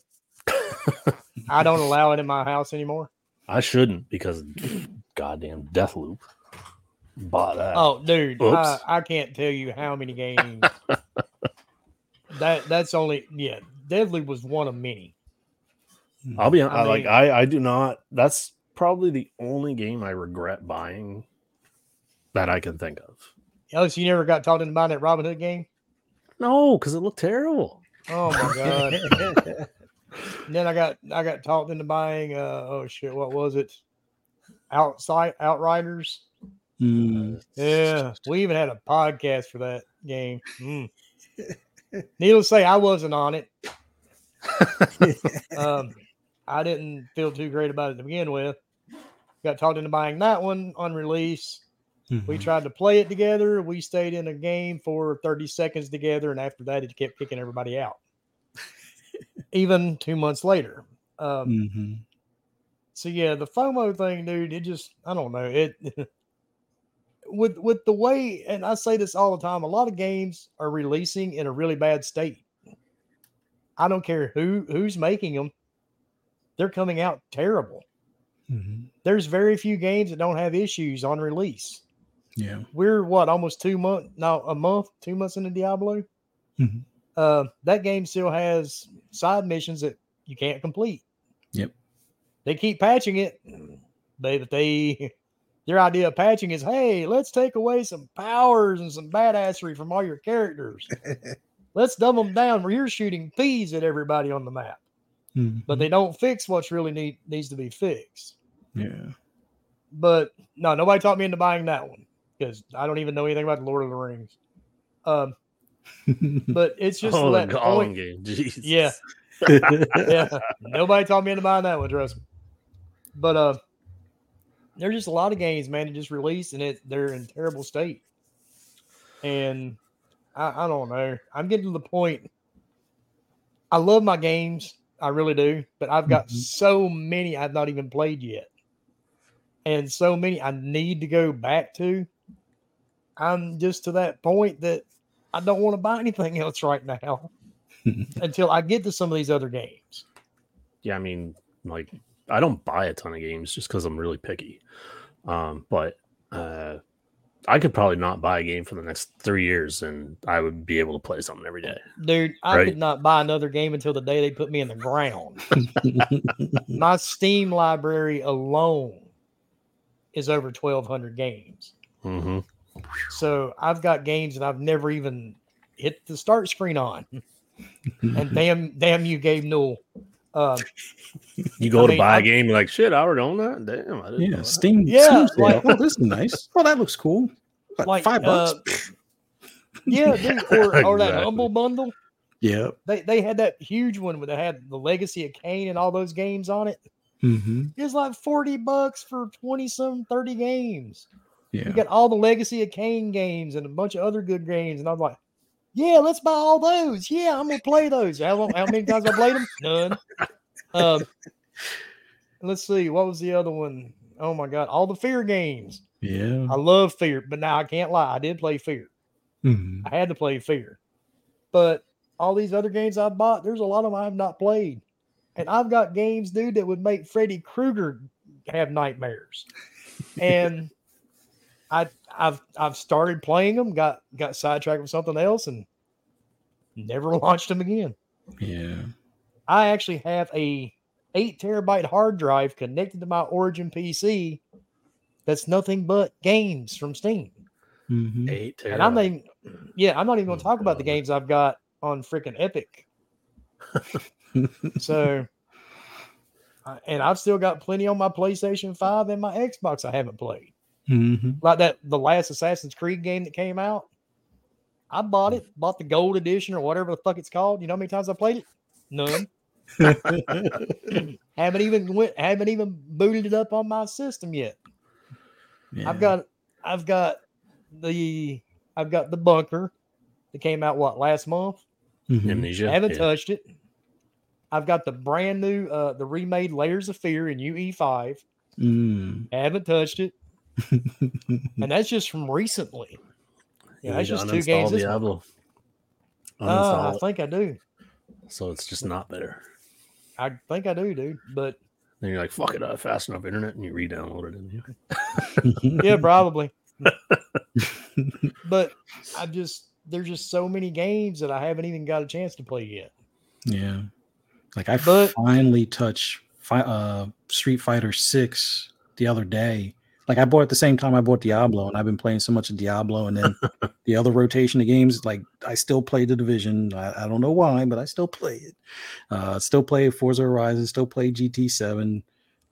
<laughs> I don't allow it in my house anymore. I shouldn't because goddamn Deathloop. Bought that. Oh, dude, I, I can't tell you how many games. <laughs> that that's only yeah. Deadly was one of many. I'll be hon- I I like I I do not. That's probably the only game I regret buying that I can think of. Alex, you never got talked into buying that Robin Hood game? No, because it looked terrible. Oh my god! <laughs> Then I got I got talked into buying. Uh, oh shit, what was it? Outside Outriders. Mm, Yeah, we even had a podcast for that game. Mm. <laughs> Needless to say, I wasn't on it. <laughs> Um, I didn't feel too great about it to begin with. Got talked into buying that one on release. We mhm. tried to play it together. We stayed in a game for 30 seconds together, and after that, it kept kicking everybody out. <laughs> Even two months later. Um, Mhm. So yeah, the FOMO thing, dude, it just I don't know. It <laughs> with with the way, and I say this all the time, a lot of games are releasing in a really bad state. I don't care who who's making them. They're coming out terrible. Mhm. There's very few games that don't have issues on release. Yeah. We're what almost two months now, a month, two months into Diablo. Mhm. Uh, that game still has side missions that you can't complete. Yep. They keep patching it, they but they <laughs> their idea of patching is, hey, let's take away some powers and some badassery from all your characters. <laughs> let's dumb them down where you're shooting peas at everybody on the map, but Mhm. they don't fix what's really need needs to be fixed. yeah. But no, nobody taught me into buying that one because I don't even know anything about the Lord of the Rings. Um, <laughs> but it's just oh, that the point. game. Jesus. Yeah, yeah. Nobody taught me into buying that one, trust me. But uh, there's just a lot of games, man, that just released and it they're in terrible state. And I, I don't know. I'm getting to the point. I love my games, I really do, but I've got Mhm. so many I've not even played yet, and so many I need to go back to. I'm just to that point that I don't want to buy anything else right now <laughs> until I get to some of these other games. yeah, I mean, like I don't buy a ton of games just because I'm really picky. Um, but uh, I could probably not buy a game for the next three years, and I would be able to play something every day. Dude, I Right. could not buy another game until the day they put me in the ground. <laughs> My Steam library alone is over 1,200 games. hmm So I've got games that I've never even hit the start screen on. <laughs> And damn, damn you, Gabe Newell. Uh, You go I to mean, buy a I- game, you're like, shit, I already own that. Damn, I didn't yeah. that." Steam. Yeah, Steam like- oh, this is <laughs> nice. Oh, that looks cool. What, Like, five uh, bucks. yeah, <laughs> dude, or, or that Humble Bundle. yeah. They they had that huge one where they had the Legacy of Kain and all those games on it. hmm It's like 40 bucks for 20 some 30 games. Yeah. You got all the Legacy of Kain games and a bunch of other good games. And I'm like, yeah, let's buy all those. Yeah, I'm gonna play those. How long, how many times I played them? None. Um, let's see, what was the other one? Oh my god, all the fear games. yeah. I love fear, but now I can't lie. I did play fear. Mhm. I had to play fear. But all these other games I bought, there's a lot of them I have not played. And I've got games, dude, that would make Freddy Krueger have nightmares. And I I've I've started playing them, got got sidetracked with something else and never <laughs> launched them again. Yeah. I actually have a eight terabyte hard drive connected to my Origin PC. That's nothing but games from Steam. Mhm. Eight And I'm not terabyte. even, yeah, I'm not even going Oh, to talk about the games I've got on freaking Epic. <laughs> So, and I've still got plenty on my PlayStation 5 and my Xbox I haven't played. Mhm. Like that, the last Assassin's Creed game that came out. I bought it, bought the gold edition or whatever the fuck it's called. You know how many times I played it? None. <laughs> haven't even went, haven't even booted it up on my system yet. Yeah. I've got, I've got the, I've got the bunker that came out what last month. Mhm. Amnesia. I haven't yeah. touched it. I've got the brand new, uh, the remade Layers of Fear in UE5. Mm. Haven't touched it, and that's just from recently. Yeah, You that's just two games. uninstall This month. Diablo. Uh, I think I do. so it's just not there. I think I do, dude. But Then you're like, fuck it, I have fast enough internet, and you re-download it. And you, <laughs> yeah, probably. <laughs> but I just there's just so many games that I haven't even got a chance to play yet. Yeah. Like I But- finally touched fi- uh, Street Fighter Six the other day. Like I bought at the same time I bought Diablo, and I've been playing so much of Diablo, and then <laughs> the other rotation of games. Like I still play the Division. I, I don't know why, but I still play it. Uh, still play Forza Horizon. Still play GT Seven.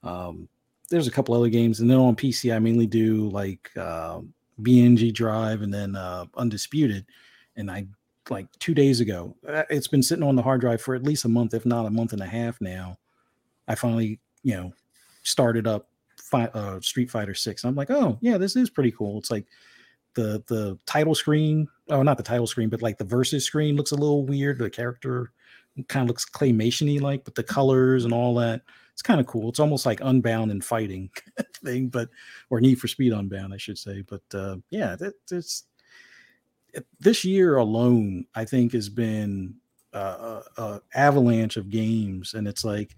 Um, there's a couple other games, and then on PC I mainly do like um BNG Drive and then uh, Undisputed. And I like two days ago. Uh, It's been sitting on the hard drive for at least a month, if not a month and a half now. I finally, you know, started up fi- uh, Street Fighter Six. I'm like, oh yeah, this is pretty cool. It's like the the title screen, oh not the title screen, but like the versus screen looks a little weird. The character kind of looks claymation-y like, but the colors and all that, it's kind of cool. It's almost like Unbound and fighting <laughs> thing, but or Need for Speed Unbound, I should say. But uh, yeah, that, it's it- this year alone, I think has been uh, a avalanche of games, and it's like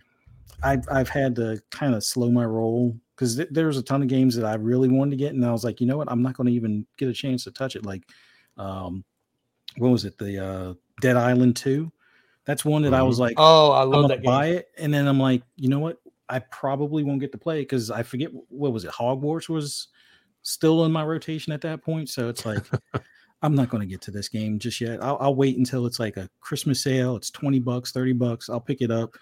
I've I've had to kind of slow my roll because th- there was a ton of games that I really wanted to get, and I was like, you know what, I'm not going to even get a chance to touch it. Like, um, what was it, the uh, Dead Island Two? That's one that I was like, Oh, I love that game. buy it, and then I'm like, you know what? I probably won't get to play because I forget what was it. Hogwarts was still in my rotation at that point, so it's like <laughs> I'm not going to get to this game just yet. I'll, I'll wait until it's like a Christmas sale. It's twenty bucks, thirty bucks. I'll pick it up,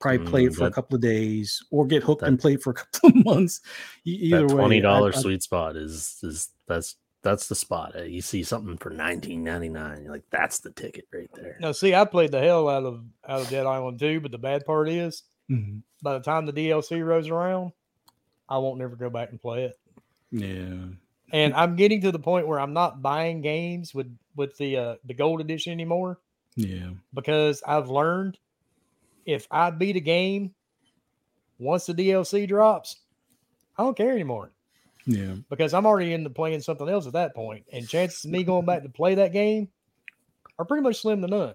probably play Mm, it for a couple of days, or get hooked that- and play it for a <laughs> couple of months. Either that way, twenty I- dollar I- sweet spot is is that's that's the spot. Uh, You see something for nineteen ninety nine, you're like, that's the ticket right there. No, see, I played the hell out of out of Dead Island too, but the bad part is Mhm. by the time the DLC rolls around, I won't never go back and play it. Yeah. And I'm getting to the point where I'm not buying games with with the uh, the gold edition anymore Yeah. because I've learned if I beat a game once the DLC drops, I don't care anymore Yeah. because I'm already into playing something else at that point, and chances of me going back to play that game are pretty much slim to none.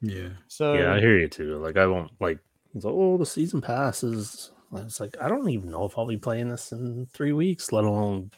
Yeah. So yeah, I hear you too. Like I won't like it's like, oh the season passes. It's like I don't even know if I'll be playing this in three weeks, let alone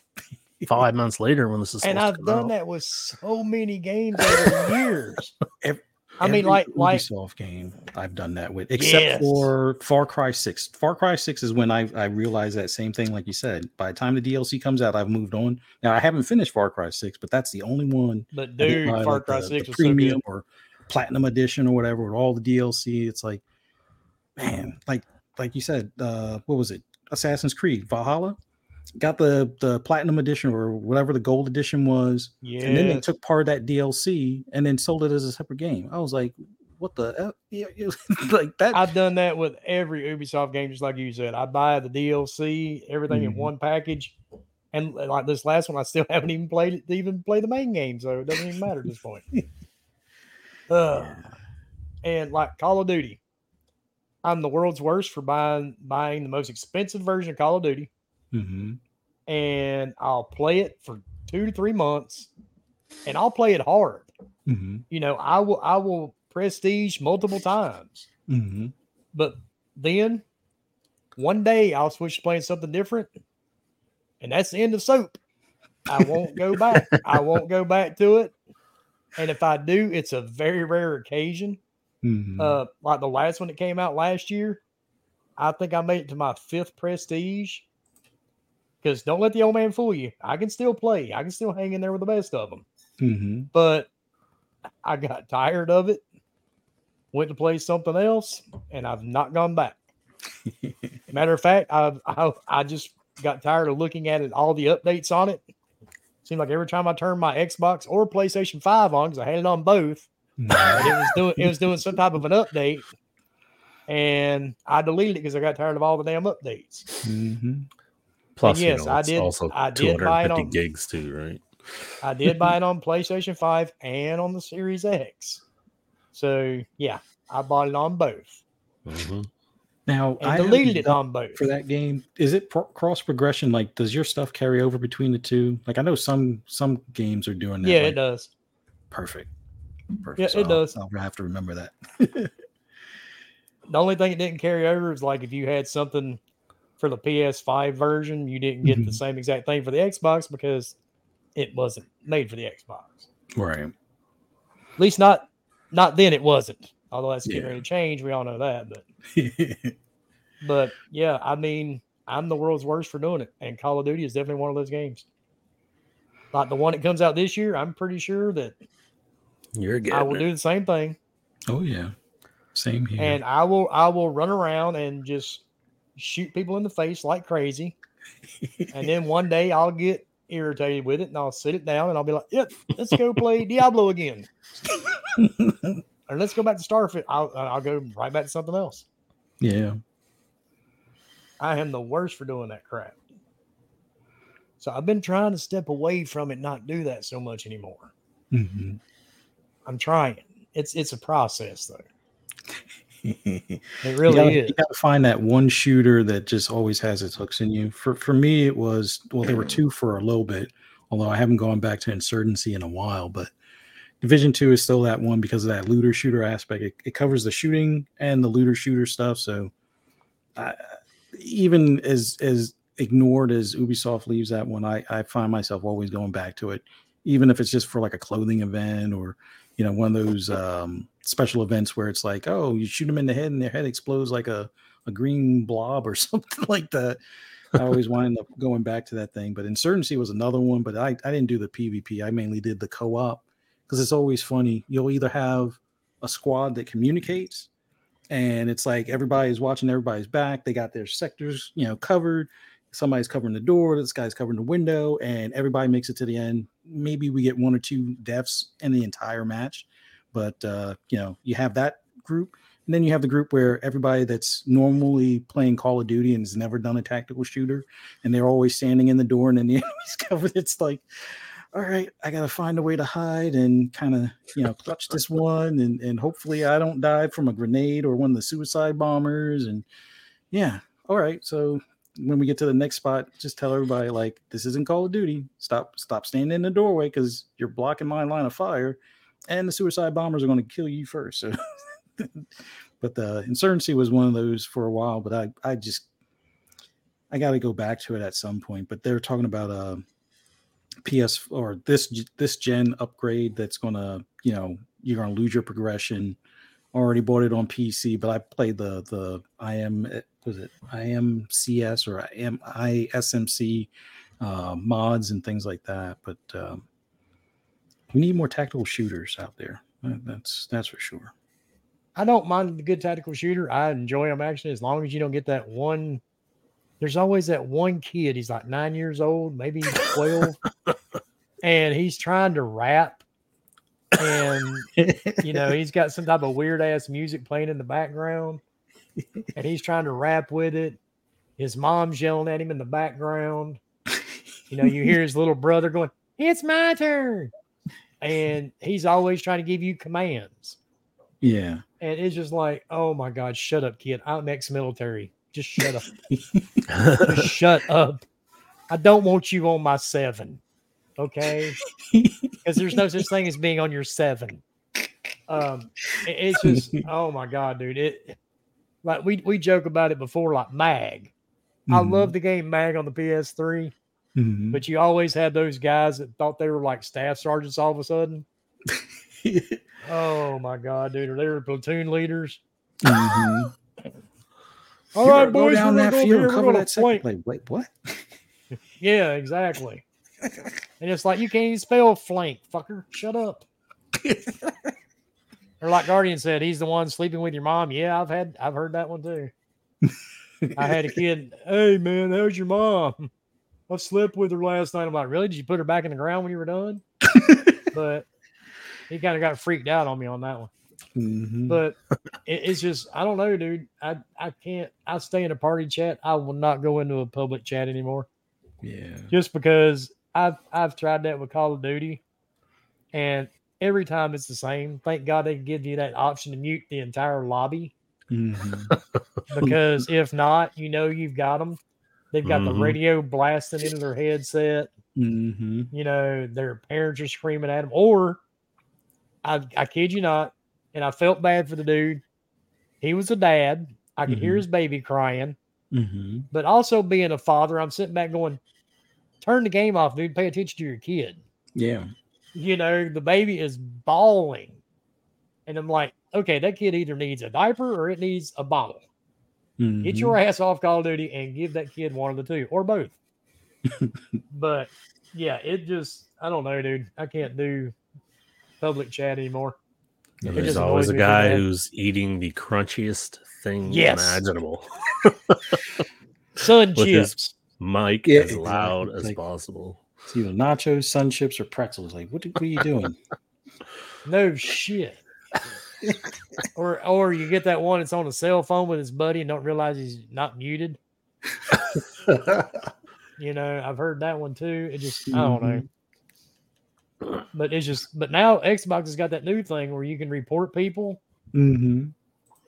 five months later when this is. and I've to come done out. that with so many games over years. <laughs> Ev- I mean, Every like, like Ubisoft game I've done that with, except Yes. for Far Cry Six. Far Cry Six is when I I realized that same thing, like you said. By the time the DLC comes out, I've moved on. Now I haven't finished Far Cry Six, but that's the only one. but dude, Far like, Cry the- Six the was so premium good. or platinum edition or whatever with all the DLC. It's like, man, like like you said, uh, what was it? Assassin's Creed Valhalla got the the platinum edition or whatever the gold edition was, and then they took part of that DLC and then sold it as a separate game. I was like, what the? <laughs> Yeah, yeah, <laughs> like that? I've done that with every Ubisoft game, just like you said. I buy the DLC, everything in Mhm. one package, and like this last one, I still <laughs> haven't even played it to even play the main game, so it doesn't even matter at this point. Uh, and like Call of Duty, I'm the world's worst for buying buying the most expensive version of Call of Duty, hmm and I'll play it for two to three months, and I'll play it hard. hmm You know, I will I will prestige multiple times, hmm but then one day I'll switch to playing something different, and that's the end of soap. I won't go <laughs> back. I won't go back to it. And if I do, it's a very rare occasion. Mhm. Uh, like the last one that came out last year, I think I made it to my fifth prestige. Because don't let the old man fool you. I can still play. I can still hang in there with the best of them. Mhm. But I got tired of it. Went to play something else, and I've not gone back. <laughs> Matter of fact, I've, I I just got tired of looking at it, all the updates on it. Seemed like every time I turned my Xbox or PlayStation Five on, because I had it on both, it was doing it was doing some type of an update, and I deleted it because I got tired of all the damn updates. Mhm. Plus, yes, you know, I did- also I did buy it on- gigs too, right? I did buy it <laughs> on PlayStation Five and on the Series X. So yeah, I bought it on both hmm Now and I deleted it on both. for that game. Is it pro- cross progression? Like, does your stuff carry over between the two? Like, I know some some games are doing that. Yeah, like, it does. Perfect. Perfect. Yeah, So it I'll- does. I'll have to remember that. <laughs> The only thing it didn't carry over is like if you had something for the PS5 version, you didn't get the Mhm. same exact thing for the Xbox because it wasn't made for the Xbox. right. At least not not then it wasn't. Although that's getting Yeah. ready to change, we all know that. But <laughs> but yeah, I mean, I'm the world's worst for doing it, and Call of Duty is definitely one of those games. Like the one that comes out this year, I'm pretty sure that You're good. I will do the same thing, oh yeah. Same here. and I will I will run around and just shoot people in the face like crazy, and then one day I'll get irritated with it, and I'll sit it down, and I'll be like, "Yep, let's go play <laughs> Diablo again, or let's go back to Starfield." I'll I'll go right back to something else. yeah. I am the worst for doing that crap. So I've been trying to step away from it, not do that so much anymore. Mhm. I'm trying. It's it's a process though. <laughs> you It really gotta, is. You gotta find that one shooter that just always has its hooks in you. For for me, it was well, there were two <clears throat> for a little bit, although I haven't gone back to Insurgency in a while. But Division Two is still that one because of that looter shooter aspect. It, it covers the shooting and the looter shooter stuff. So, I, even as as ignored as Ubisoft leaves that one, I I find myself always going back to it, even if it's just for like a clothing event or you know one of those um special events where it's like oh you shoot them in the head and their head explodes like a, a green blob or <laughs> something like that. I always <laughs> wind up going back to that thing but insurgency was another one but i, I didn't do the pvp i mainly did the co-op because it's always funny you'll either have a squad that communicates and it's like everybody's watching everybody's back they got their sectors you know covered somebody's covering the door this guy's covering the window and everybody makes it to the end. Maybe we get one or two deaths in the entire match but uh you know you have that group and then you have the group where everybody that's normally playing call of duty and has never done a tactical shooter and they're always standing in the door and then the <laughs> enemy's covered it's like all right i gotta find a way to hide and kind of you know clutch this one and and hopefully i don't die from a grenade or one of the suicide bombers and yeah all right so when we get to the next spot, just tell everybody like this isn't Call of Duty. Stop, stop standing in the doorway because you're blocking my line of fire, and the suicide bombers are going to kill you first. <laughs> So, but the insurgency was one of those for a while. But I, I just, I got to go back to it at some point. But they're talking about uh, a PS or this this gen upgrade that's going to, you know, you're going to lose your progression. Already bought it on PC, but I played the the IM was it IMCS or ISMC uh, mods and things like that. But um, we need more tactical shooters out there. Uh, That's that's for sure. I don't mind the good tactical shooter. I enjoy them actually, as long as you don't get that one. There's always that one kid. He's like nine years old, maybe twelve, <laughs> and he's trying to rap, and you know he's got some type of weird ass music playing in the background, <laughs> and he's trying to rap with it. His mom's yelling at him in the background. You know, you hear his little brother going, "It's my turn," and he's always trying to give you commands. yeah. And it's just like, oh my God, shut up, kid. I'm ex military. Just shut up. <laughs> Just shut up. I don't want you on my seven. Okay. Because there's no such thing as being on your seven. Um, it's just, oh my God, dude. It like we we joke about it before, like Mag. I Mhm. love the game Mag on the PS3, Mhm. but you always had those guys that thought they were like staff sergeants all of a sudden. <laughs> Oh my god, dude! Are they platoon leaders? Mhm. <laughs> All You right, boys, down we're gonna go field here. and We're cover that flank. play. Wait, what? <laughs> Yeah, exactly. and it's like you can't even spell flank, fucker. Shut up. Or like Guardian said, he's the one sleeping with your mom. Yeah, I've had I've heard that one too. I had a kid. <laughs> Hey man, how's your mom? I slept with her last night. I'm like, really? Did you put her back in the ground when you were done? <laughs> but he kind of got freaked out on me on that one. Mhm. But <laughs> it, it's just I don't know, dude. I I can't. I stay in a party chat. I will not go into a public chat anymore yeah. just because I've I've tried that with Call of Duty, and every time it's the same. Thank God they give you that option to mute the entire lobby Mhm. <laughs> because if not, you know you've got them. They've got the Mhm. radio blasting into their headset. Mhm. You know their parents are screaming at them, or I I kid you not, and I felt bad for the dude. He was a dad. I could hear Mhm. his baby crying, Mhm. but also being a father, I'm sitting back going, "Turn the game off, dude. Pay attention to your kid." Yeah. You know, the baby is bawling. And I'm like, okay, that kid either needs a diaper or it needs a bottle. Get Mhm. your ass off Call of Duty and give that kid one of the two or both. <laughs> but yeah, it just, I don't know, dude. I can't do public chat anymore. And there's always a guy who's eating the crunchiest thing Yes. imaginable. Sun <laughs> With his- chips. Mic Yeah, as loud exactly. as Like- possible. It's either nachos, sun chips, or pretzels. Like, what, what are you doing? <laughs> No shit. or or you get that one that's on a cell phone with his buddy and don't realize he's not muted. <laughs> You know, I've heard that one too. It just I don't know. But it's just but now Xbox has got that new thing where you can report people. mm-hmm.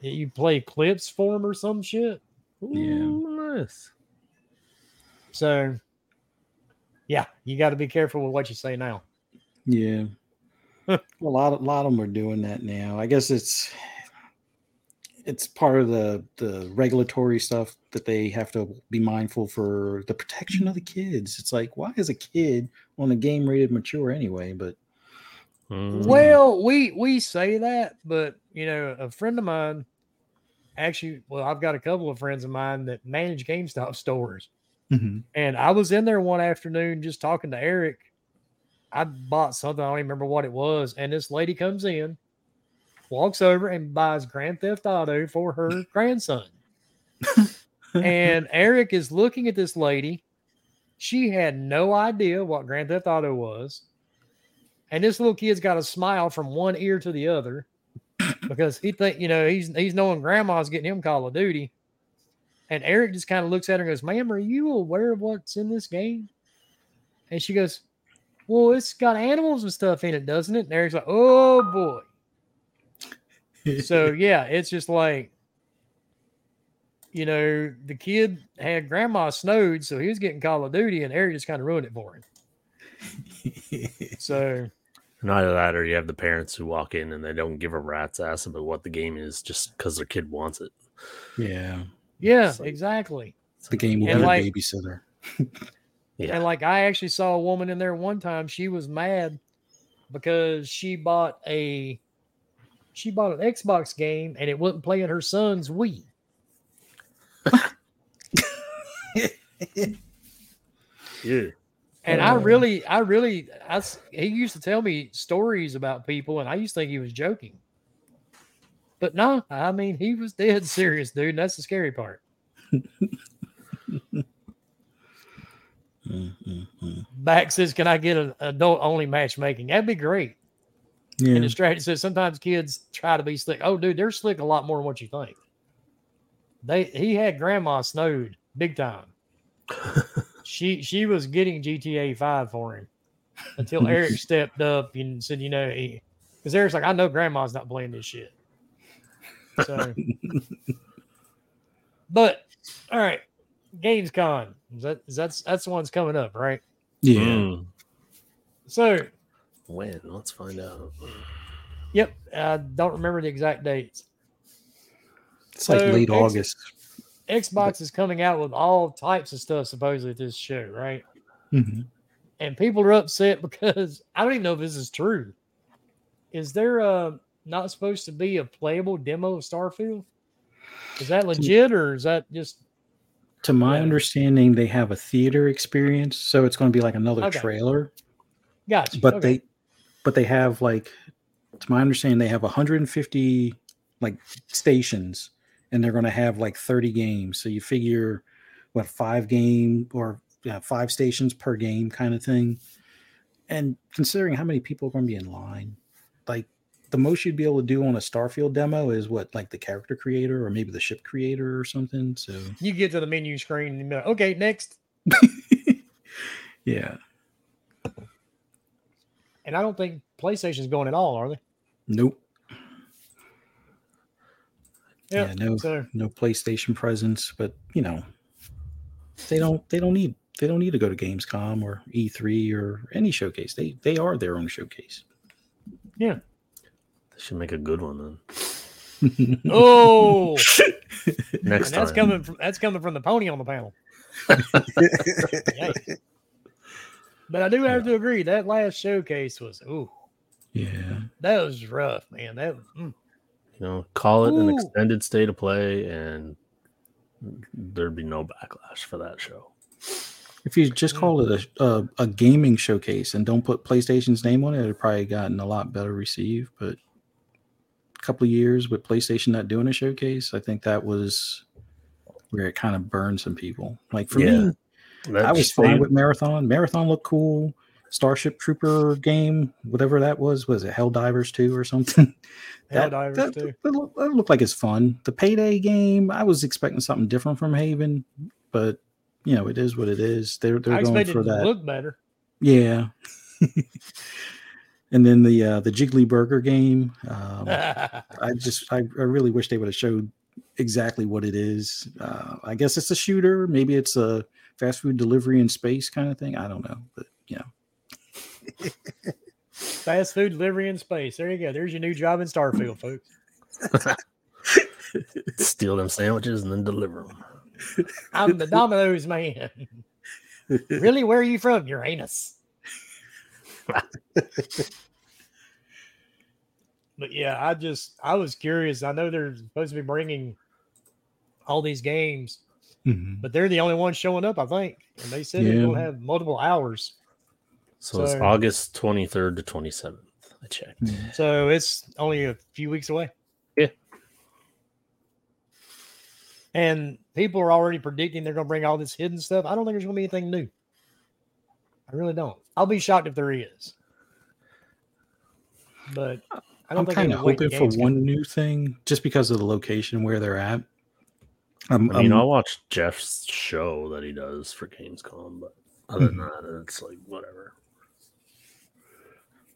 You play clips for them or some shit. Yeah. Nice. So yeah, you got to be careful with what you say now. Yeah. <laughs> a lot of lot of them are doing that now. I guess it's it's part of the the regulatory stuff that they have to be mindful for the protection of the kids. It's like why is a kid on a game rated mature anyway? But Mm. Well, we we say that, but you know, a friend of mine actually, well, I've got a couple of friends of mine that manage GameStop <laughs> stores. Mhm. And I was in there one afternoon just talking to Eric. I bought something, I don't even remember what it was. And this lady comes in, walks over and buys Grand Theft Auto for her <laughs> grandson. <laughs> and Eric is looking at this lady. She had no idea what Grand Theft Auto was. And this little kid's got a smile from one ear to the other <laughs> because he think, you know, he's he's knowing grandma's getting him Call of Duty. And Eric just kind of looks at her and goes, Ma'am, are you aware of what's in this game? And she goes, Well, it's got animals and stuff in it, doesn't it? And Eric's like, Oh boy. So <laughs> yeah, it's just like, you know, the kid had grandma snowed, so he was getting Call of Duty, and Eric just kind of ruined it for him. So <laughs> And either that or you have the parents who walk in and they don't give a rat's ass about what the game is just because their kid wants it. yeah, yeah, like- exactly. the game will And be like- a babysitter. <laughs> Yeah. And like I actually saw a woman in there one time. She was mad because she bought a she bought an Xbox game and it wasn't playing her son's Wii. Yeah. And I really, I really, I, he used to tell me stories about people, and I used to think he was joking. But no, I mean, he was dead serious, dude. That's the scary part. <laughs> Back says, Can I get an adult only matchmaking? That'd be great. Yeah, And the strategy says sometimes kids try to be slick. Oh, dude, they're slick a lot more than what you think. They he had grandma snowed big time. <laughs> she she was getting GTA 5 for him until Eric <laughs> stepped up and said, you know, he because Eric's like, I know grandma's not playing this shit. So <laughs> but all right, Gamescom. Is that is that's that's the one's coming up, right? yeah. Mm. So When? Let's find out. yep, I don't remember the exact dates. It's like late X- August. Xbox is coming out with all types of stuff supposedly at this show, right? Mhm. And people are upset <laughs> because I don't even know if this is true. is there uh not supposed to be a playable demo of Starfield? Is that legit or is that just To my Yeah. understanding, they have a theater experience, so it's going to be like another Okay. trailer. gotcha? But okay. they, but they have like, to my understanding, they have 150 like stations, and they're going to have like 30 games. So you figure, what five game or yeah, five stations per game kind of thing. And considering how many people are going to be in line, like the most you'd be able to do on a Starfield demo is what, like the character creator or maybe the ship creator or something. So you get to the menu screen and you're like, okay, next. <laughs> yeah, And I don't think PlayStation's going at all, are they? nope. Yeah, yeah, no, so- no PlayStation presence, but you know, they don't they don't need they don't need to go to Gamescom or E3 or any showcase. They they are their own showcase. They should make a good one then. <laughs> Oh, <laughs> Next and that's time. coming from that's coming from the pony on the panel. <laughs> But I do have to agree that last showcase was ooh, yeah, that was rough, man. That was, mm. You know, call it an extended state of play, and there'd be no backlash for that show. if you just call it a, a a gaming showcase and don't put PlayStation's name on it, it'd probably gotten a lot better received. But a couple of years with PlayStation not doing a showcase, I think that was where it kind of burned some people. Like for Yeah. me, That I was fine with Marathon. Marathon looked cool. Starship Trooper game, whatever that was, was it Helldivers 2 or something? <laughs> that, Helldivers that, 2. that, look- that looked like it's fun. The Payday game, I was expecting something different from Haven, but you know, it is what it is. They're they're I going for that. look better. yeah. <laughs> and then the uh the Jiggly Burger game. Um, <laughs> I just I, I really wish they would have showed exactly what it is. Uh, I guess it's a shooter. Maybe it's a fast food delivery in space kind of thing. I don't know, but you know, <laughs> Fast food delivery in space. There you go. There's your new job in Starfield, folks. <laughs> steal them sandwiches and then deliver them. I'm the Domino's man. really? Where are you from? Uranus. <laughs> but yeah, I just I was curious. I know they're supposed to be bringing all these games, Mhm. but they're the only ones showing up. I think, and they said they're going to Yeah. have multiple hours. So, it's So- August 23rd to 27th. I checked. Mhm. So it's only a few weeks away. Yeah. And people are already predicting they're going to bring all this hidden stuff. I don't think there's going to be anything new. I really don't. I'll be shocked if there is. But I don't I'm kind of would wait till hoping for Gamescom. one new thing, just because of the location where they're at. Um, I mean, um, I'll watch Jeff's show that he does for Gamescom, but other than Mhm. that, it's like whatever.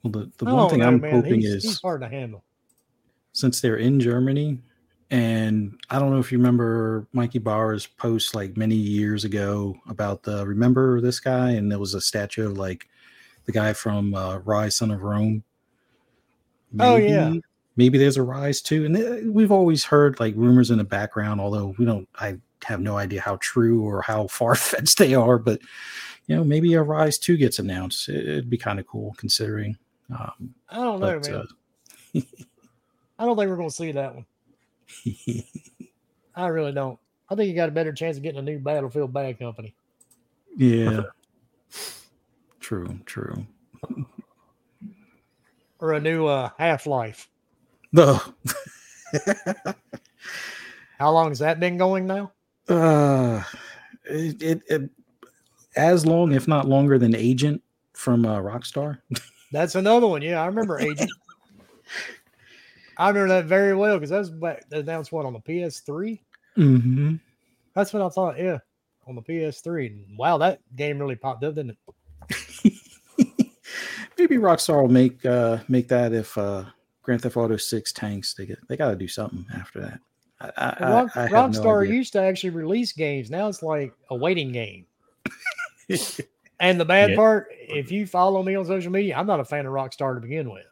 well, the, the one thing know, I'm man. hoping he's, is he's hard to handle. since they're in Germany, and I don't know if you remember Mikey Bauer's post like many years ago about the remember this guy, and there was a statue of like the guy from uh, Ryse, Son of Rome. Oh, yeah. maybe there's a Ryse too, and th- we've always heard like rumors in the background, although we don't. I have no idea how true or how <laughs> far fetched they are, but you know, maybe a Ryse two gets announced. It- It'd be kind of cool considering. Um, I don't know, but, man. uh, <laughs> I don't think we're going to see that one. <laughs> I really don't. I think you got a better chance of getting a new Battlefield Bad Company. Yeah. True, true. or a new uh, Half Life. No. <laughs> How long has that been going now? uh it, it, it as long, if not longer, than Agent from uh, Rockstar. <laughs> That's another one. Yeah, I remember Agent. I remember that very well because that was back, announced what on the PS3. Mm-hmm. That's what I thought. Yeah, on the PS3. Wow, that game really popped up, didn't it? Maybe Rockstar will make uh make that if uh Grand Theft Auto Six tanks. They get they got to do something after that. I, I, Rock, I, I have no Rockstar used to actually release games. Now it's like a waiting game. <laughs> and the bad Yeah. part, if you follow me on social media, I'm not a fan of Rockstar to begin with.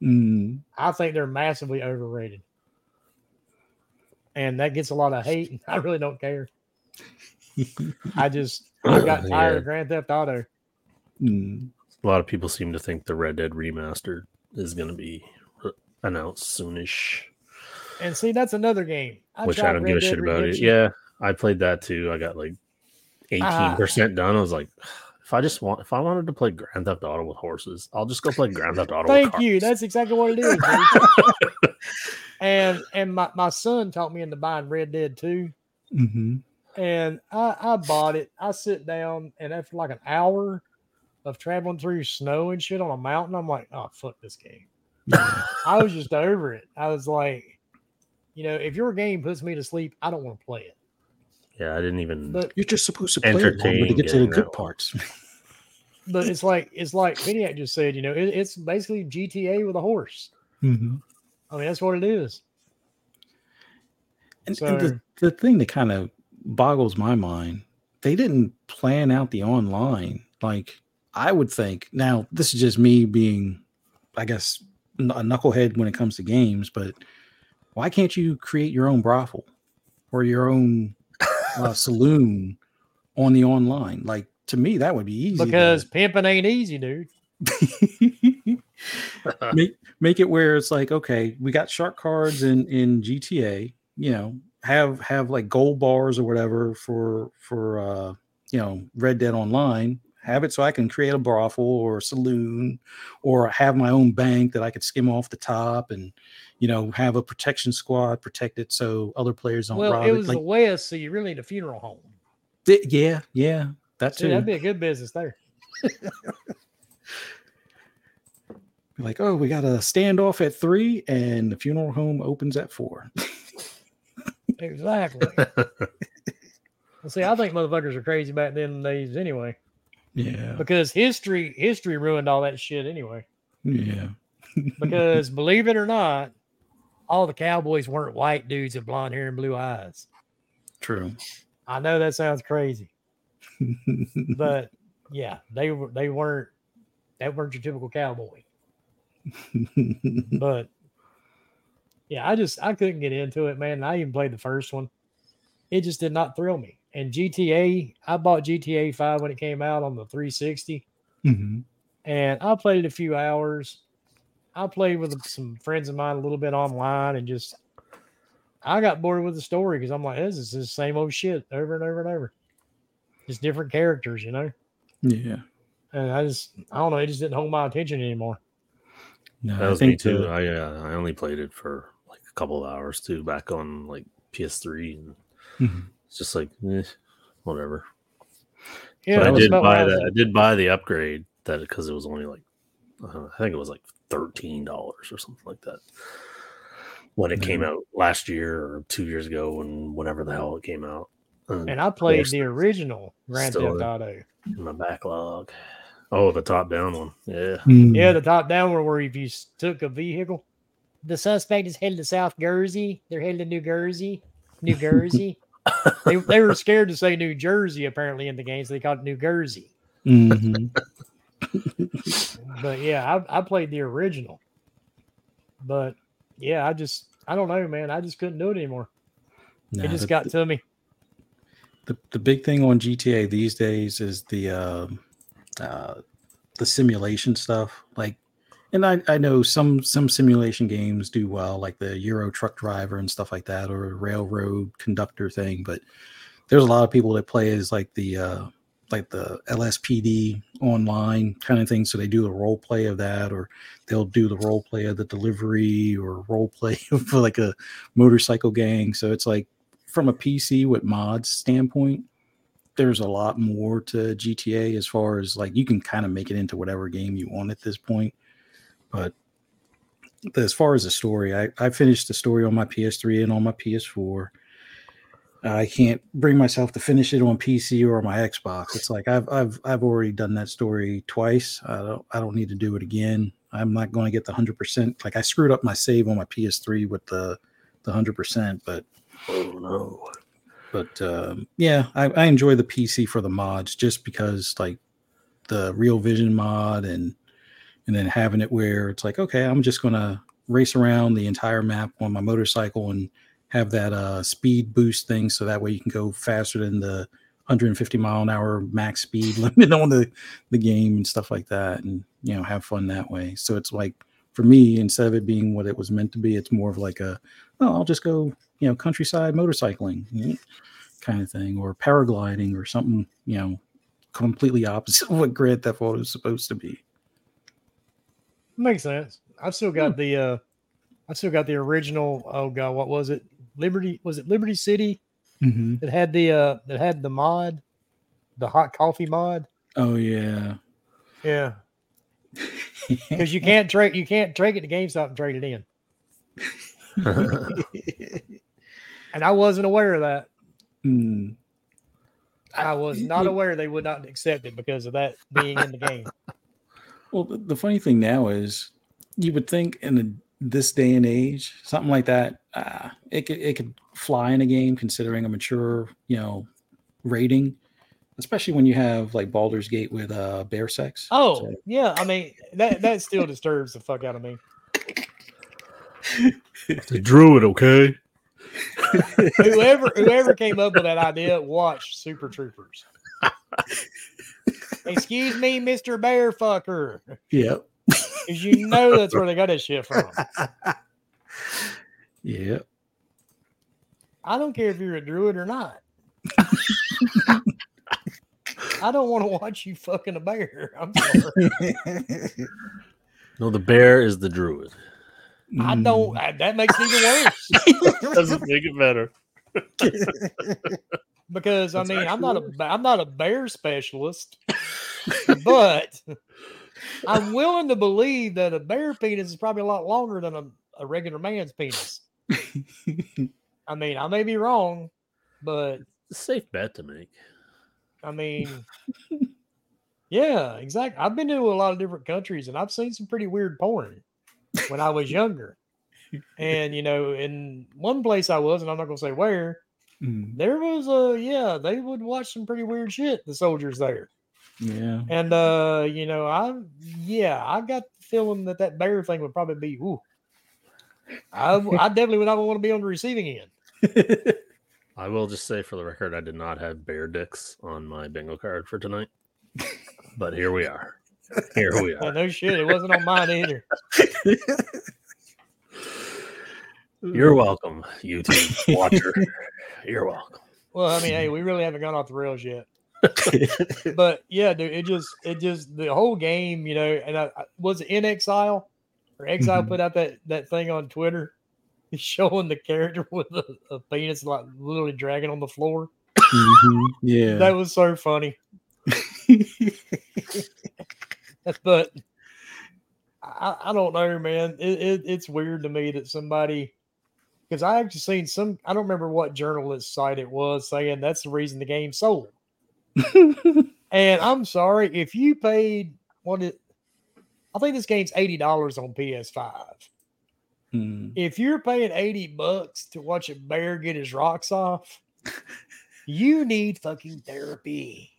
Mm, I think they're massively overrated. And that gets a lot of hate. And I really don't care. <laughs> I just I got <laughs> tired Yeah. of Grand Theft Auto. mm. A lot of people seem to think the Red Dead remastered is going to be announced soonish. And see, that's another game. I which I tried don't Red give a Dead shit about it. Yeah, I played that too. I got like eighteen Ah. percent done. I was like, if I just want, if I wanted to play Grand Theft Auto with horses, I'll just go play Grand Theft Auto. Thank with you. That's exactly what it is. <laughs> and and my, my son taught me into buying Red Dead 2. hmm And I, I bought it. I sit down and after like an hour of traveling through snow and shit on a mountain, I'm like, oh fuck this game. <laughs> I was just over it. I was like, you know, if your game puts me to sleep, I don't want to play it. yeah, I didn't even. But You're just supposed to play it longer to Entertain get to the good parts. but it's like <laughs> it's like Viniac just said, you know, it, it's basically GTA with a horse. hmm I mean, that's what it is. And, So- and the, the thing that kind of boggles my mind, they didn't plan out the online. Like I would think. Now, this is just me being, I guess, a knucklehead when it comes to games. But why can't you create your own brothel or your own uh, <laughs> saloon on the online? Like to me, that would be easy. to- Because pimping ain't easy, dude. <laughs> make make it where it's like okay we got shark cards in in gta you know have have like gold bars or whatever for for uh you know red dead online have it so i can create a brothel or a saloon or have my own bank that i could skim off the top and you know have a protection squad protect it so other players don't Well, rob it it, was like the West, so you really need a funeral home. th- yeah yeah that's See, that'd be a good business there. Be <laughs> like oh we got a standoff at three and the funeral home opens at four Exactly. <laughs> well, see, I think motherfuckers are crazy back then days anyway, yeah because history history ruined all that shit anyway. yeah <laughs> Because believe it or not, all the cowboys weren't white dudes with blonde hair and blue eyes. True. I know that sounds crazy, <laughs> but yeah, they were they weren't that weren't your typical cowboy. <laughs> But yeah, I just I couldn't get into it, man. I even played the first one. It just did not thrill me. And GTA, I bought GTA 5 when it came out on the 360, Mhm. and I played it a few hours. I played with some friends of mine a little bit online and just I got bored with the story because I'm like, this is the same old shit over and over and over. Just different characters, you know? Yeah. And I just I don't know, it just didn't hold my attention anymore. No, That I was me think too. the- I uh, I only played it for like a couple of hours too, back on like PS3, and Mhm. It's just like eh, whatever. Yeah, But I did about what buy I that. I did buy the upgrade that because it was only like uh, I think it was like thirteen dollars or something like that when it came out last year or two years ago, and whenever the hell it came out. And I played the original Grand still Theft. Auto. in my backlog. Oh, the top down one. Yeah. Mm. Yeah, the top down one where if you took a vehicle, the suspect is headed to South Jersey. They're headed to New Jersey. New Jersey. They, they were scared to say New Jersey apparently in the game, so they called it New Jersey. Mhm. But yeah, I, I played the original. But yeah, I just I don't know, man. I just couldn't do it anymore. Nah, it just the, got to me. the, the big thing on GTA these days is the uh, uh, the simulation stuff. Like, and I, I know some some simulation games do well, like the Euro Truck Driver and stuff like that, or a railroad conductor thing. But there's a lot of people that play as like the uh, like the LSPD online kind of thing. So they do the role play of that, or they'll do the role play of the delivery, or role play <laughs> for like a motorcycle gang. So it's like from a PC with mods standpoint, there's a lot more to GTA as far as like you can kind of make it into whatever game you want at this point. But as far as the story, I, I finished the story on my PS3 and on my PS4. I can't bring myself to finish it on PC or my Xbox. It's like I've I've I've already done that story twice. I don't I don't need to do it again. I'm not going to get the hundred percent. Like I screwed up my save on my PS3 with the the hundred percent, but Oh no. but um, yeah, I, I enjoy the PC for the mods just because like the Real Vision mod and and then having it where it's like okay, I'm just gonna race around the entire map on my motorcycle and have that uh, speed boost thing, so that way you can go faster than the 150 mile an hour max speed <laughs> limit on the the game and stuff like that, and you know have fun that way. So it's like for me, instead of it being what it was meant to be, it's more of like a, oh, I'll just go, you know, countryside motorcycling kind of thing, or paragliding, or something, you know, completely opposite <laughs> of what Grand Theft Auto is supposed to be. Makes sense. I've still got the uh I've still got the original oh god, what was it? Liberty was it Liberty City Mm-hmm. that had the uh that had the mod, the hot coffee mod? Oh yeah. Yeah. <laughs> Because you can't trade you can't trade it to GameStop and trade it in. <laughs> And I wasn't aware of that. Mm. I was not aware they would not accept it because of that being in the game. Well, the, the funny thing now is, you would think in the, this day and age, something like that, uh, it could it could fly in a game considering a mature, you know, rating, especially when you have like Baldur's Gate with uh, bear sex. Oh, So- yeah. I mean, that that still disturbs the fuck out of me. the druid, okay? <laughs> whoever whoever came up with that idea watch Super Troopers. <laughs> Excuse me, Mr. Bear Fucker. Yep. Because you know that's where they got that shit from. <laughs> Yep. I don't care if you're a druid or not. <laughs> I don't want to watch you fucking a bear. I'm sorry. No, the bear is the druid. I Mm. don't. I, that makes it even worse. <laughs> Doesn't make it better. <laughs> Because I mean, I'm not a I'm not a bear specialist, <laughs> but I'm willing to believe that a bear penis is probably a lot longer than a, a regular man's penis. I mean, I may be wrong, but It's a safe bet to make. I mean, yeah, exactly. I've been to a lot of different countries and I've seen some pretty weird porn when I was younger. And you know, in one place I was, and I'm not gonna say where, Mm. there was a yeah, they would watch some pretty weird shit, the soldiers there. Yeah. And uh, you know, I yeah, I got the feeling that that bear thing would probably be ooh. I <laughs> definitely would not want to be on the receiving end. <laughs> I will just say for the record, I did not have bear dicks on my bingo card for tonight. But here we are. Here we <laughs> Yeah, are. no shit, it wasn't on mine either. You're welcome, YouTube watcher. <laughs> You're welcome. Well, I mean, hey, we really haven't gone off the rails yet. <laughs> but yeah, dude, it just it just the whole game, you know, and I, I was it in Exile or Exile Mhm. put out that that thing on Twitter <laughs> showing the character with a, a penis like literally dragging on the floor. Mhm. Yeah. That was so funny. but I, I don't know, man. It, it, it's weird to me that somebody, because I actually seen some, I don't remember what journalist site it was saying that's the reason the game sold. <laughs> And I'm sorry if you paid what it, I think this game's eighty dollars on PS5. Mm. If you're paying eighty bucks to watch a bear get his rocks off, you need fucking therapy.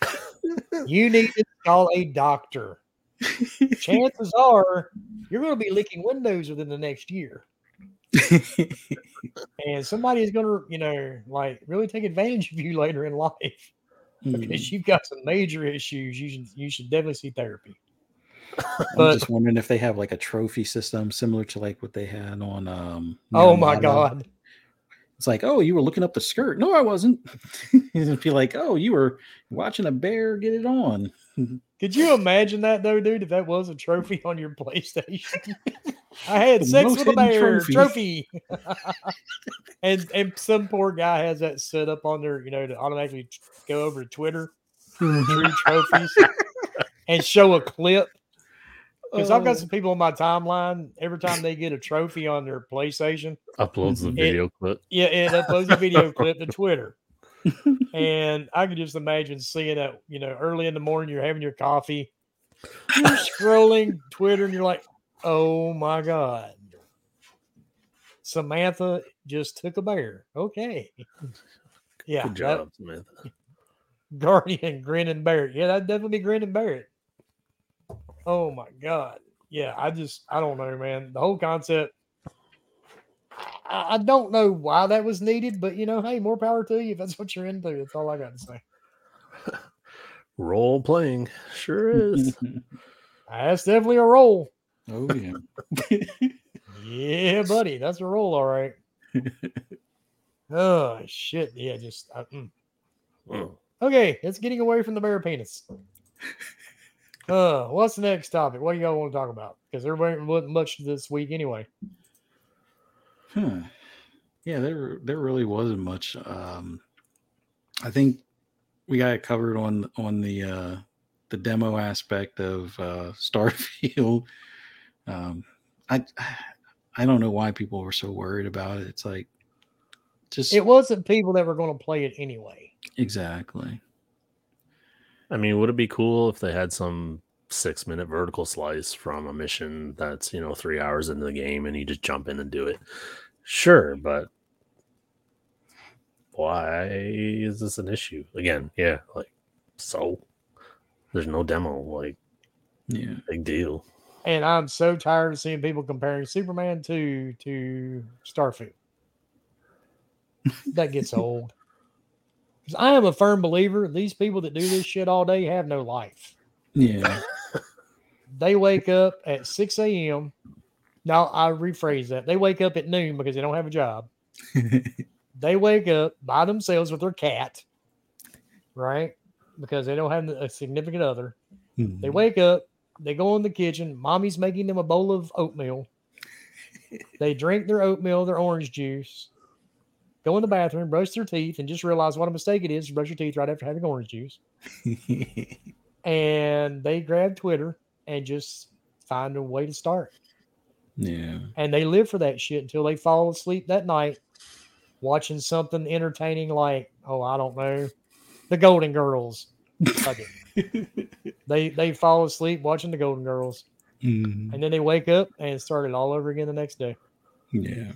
<laughs> you need to call a doctor. <laughs> Chances are you're going to be licking windows within the next year, and somebody is going to, you know, like really take advantage of you later in life Mm. because you've got some major issues. You should you should definitely see therapy. I'm just wondering if they have like a trophy system similar to like what they had on um oh my god, It's like, oh, you were looking up the skirt. No, I wasn't. <laughs> It'd be like, oh, you were watching a bear get it on. could you imagine that though, dude? If that was a trophy on your PlayStation, <laughs> I had sex with a bear trophy. trophy, <laughs> and and some poor guy has that set up on there, you know, to automatically go over to Twitter, true trophies, and show a clip. Because I've got Oh. some people on my timeline. Every time they get a trophy on their PlayStation, Uploads the It- video clip. yeah, it uploads a video clip to Twitter. <laughs> and I can just imagine seeing that, you know, early in the morning, you're having your coffee, you're <laughs> scrolling Twitter, and you're like, oh my God. Samantha just took a bear. Okay. Yeah. Good that- job, Samantha. <laughs> Guardian, Grin and Barrett. Yeah, that'd definitely be Grin and Barrett. Oh my God. Yeah, I just, I don't know, man. The whole concept, I, I don't know why that was needed, but you know, hey, more power to you if that's what you're into. That's all I got to say. <laughs> Role playing. Sure is. <laughs> That's definitely a role. Oh yeah. Yeah, buddy, that's a roll, all right. <laughs> oh shit! Yeah, just uh, mm. Mm. okay. It's getting away from the bear penis. <laughs> Uh, what's the next topic? What do y'all want to talk about? Because there wasn't much this week anyway. Huh. Yeah, there there really wasn't much. Um, I think we got it covered on on the uh, the demo aspect of uh, <laughs> Starfield. Um, I I don't know why people were so worried about it. It's like just It wasn't people that were going to play it anyway. exactly. I mean, would it be cool if they had some six minute vertical slice from a mission that's, you know, three hours into the game and you just jump in and do it? Sure, but why is this an issue? Again, yeah, like, so there's no demo, like, Yeah. big deal. And I'm so tired of seeing people comparing Superman 2 to Starfield. that gets <laughs> old. 'Cause I am a firm believer these people that do this shit all day have no life. Yeah. <laughs> They wake up at 6 a.m. Now I rephrase that. They wake up at noon because they don't have a job. <laughs> They wake up by themselves with their cat, right? Because they don't have a significant other. Hmm. They wake up, they go in the kitchen, mommy's making them a bowl of oatmeal. They drink their oatmeal, their orange juice, go in the bathroom, brush their teeth, and just realize what a mistake it is to brush your teeth right after having orange juice. <laughs> And they grab Twitter and just find a way to start. yeah. And they live for that shit until they fall asleep that night watching something entertaining like, oh, I don't know, the Golden Girls. They they fall asleep watching the Golden Girls. Mhm. and then they wake up and start it all over again the next day. Yeah.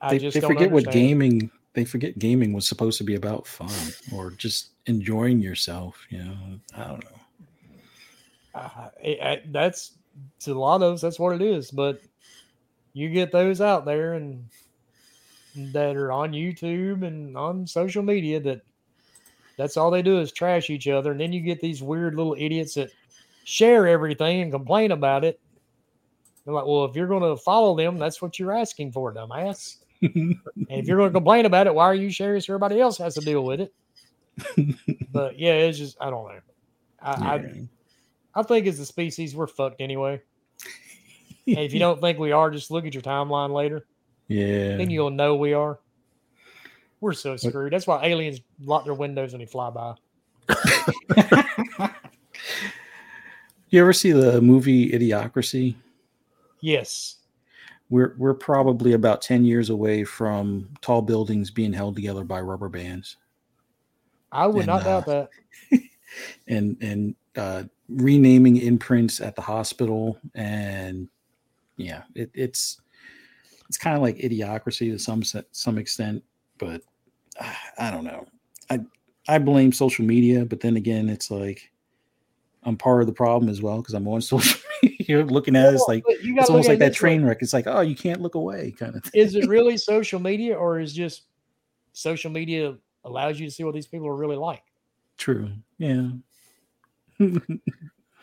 I They, just they forget what gaming they forget gaming was supposed to be about fun or just enjoying yourself, you know. I don't know. Uh, it- it- that's to a lot of us. That's what it is. But you get those out there and that are on YouTube and on social media that that's all they do is trash each other, and then you get these weird little idiots that share everything and complain about it. They're like, well, if you're going to follow them, that's what you're asking for, dumbass. <laughs> And if you're going to complain about it, why are you sharing so everybody else has to deal with it? <laughs> but yeah, it's just I don't know. I, I I think as a species we're fucked anyway. <laughs> And if you don't think we are, just look at your timeline later. yeah. Then you'll know we are. We're so screwed. That's why aliens lock their windows when they fly by. <laughs> you ever see the movie Idiocracy? Yes. We're we're probably about 10 years away from tall buildings being held together by rubber bands I would And, not doubt uh, that. <laughs> and and uh renaming imprints at the hospital and yeah, it, it's it's kind of like idiocracy to some some extent, but <sighs> I don't know. I I blame social media, but then again, it's like I'm part of the problem as well because I'm on <laughs> social media looking at it. It's like but you gotta it's almost like that this way. train wreck. It's like, oh, you can't look away, kind of thing. Is it really <laughs> social media or is just social media allows you to see what these people are really like? True. Yeah. <laughs>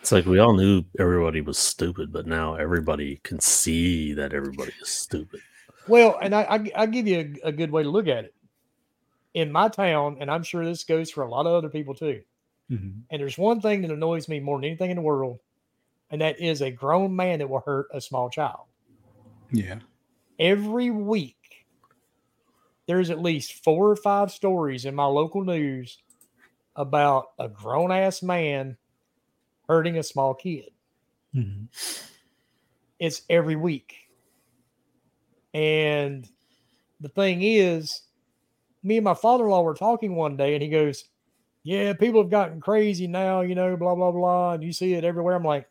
It's like we all knew everybody was stupid, but now everybody can see that everybody is stupid. Well, and I, I I'll give you a, a good way to look at it. In my town, and I'm sure this goes for a lot of other people too. Mhm. And there's one thing that annoys me more than anything in the world, and that is a grown man that will hurt a small child. Yeah. Every week, there's at least four or five stories in my local news about a grown ass man hurting a small kid. Mhm. It's every week. And the thing is, me and my father in law were talking one day, and he goes, Yeah, people have gotten crazy now, you know, blah, blah, blah. And you see it everywhere. I'm like,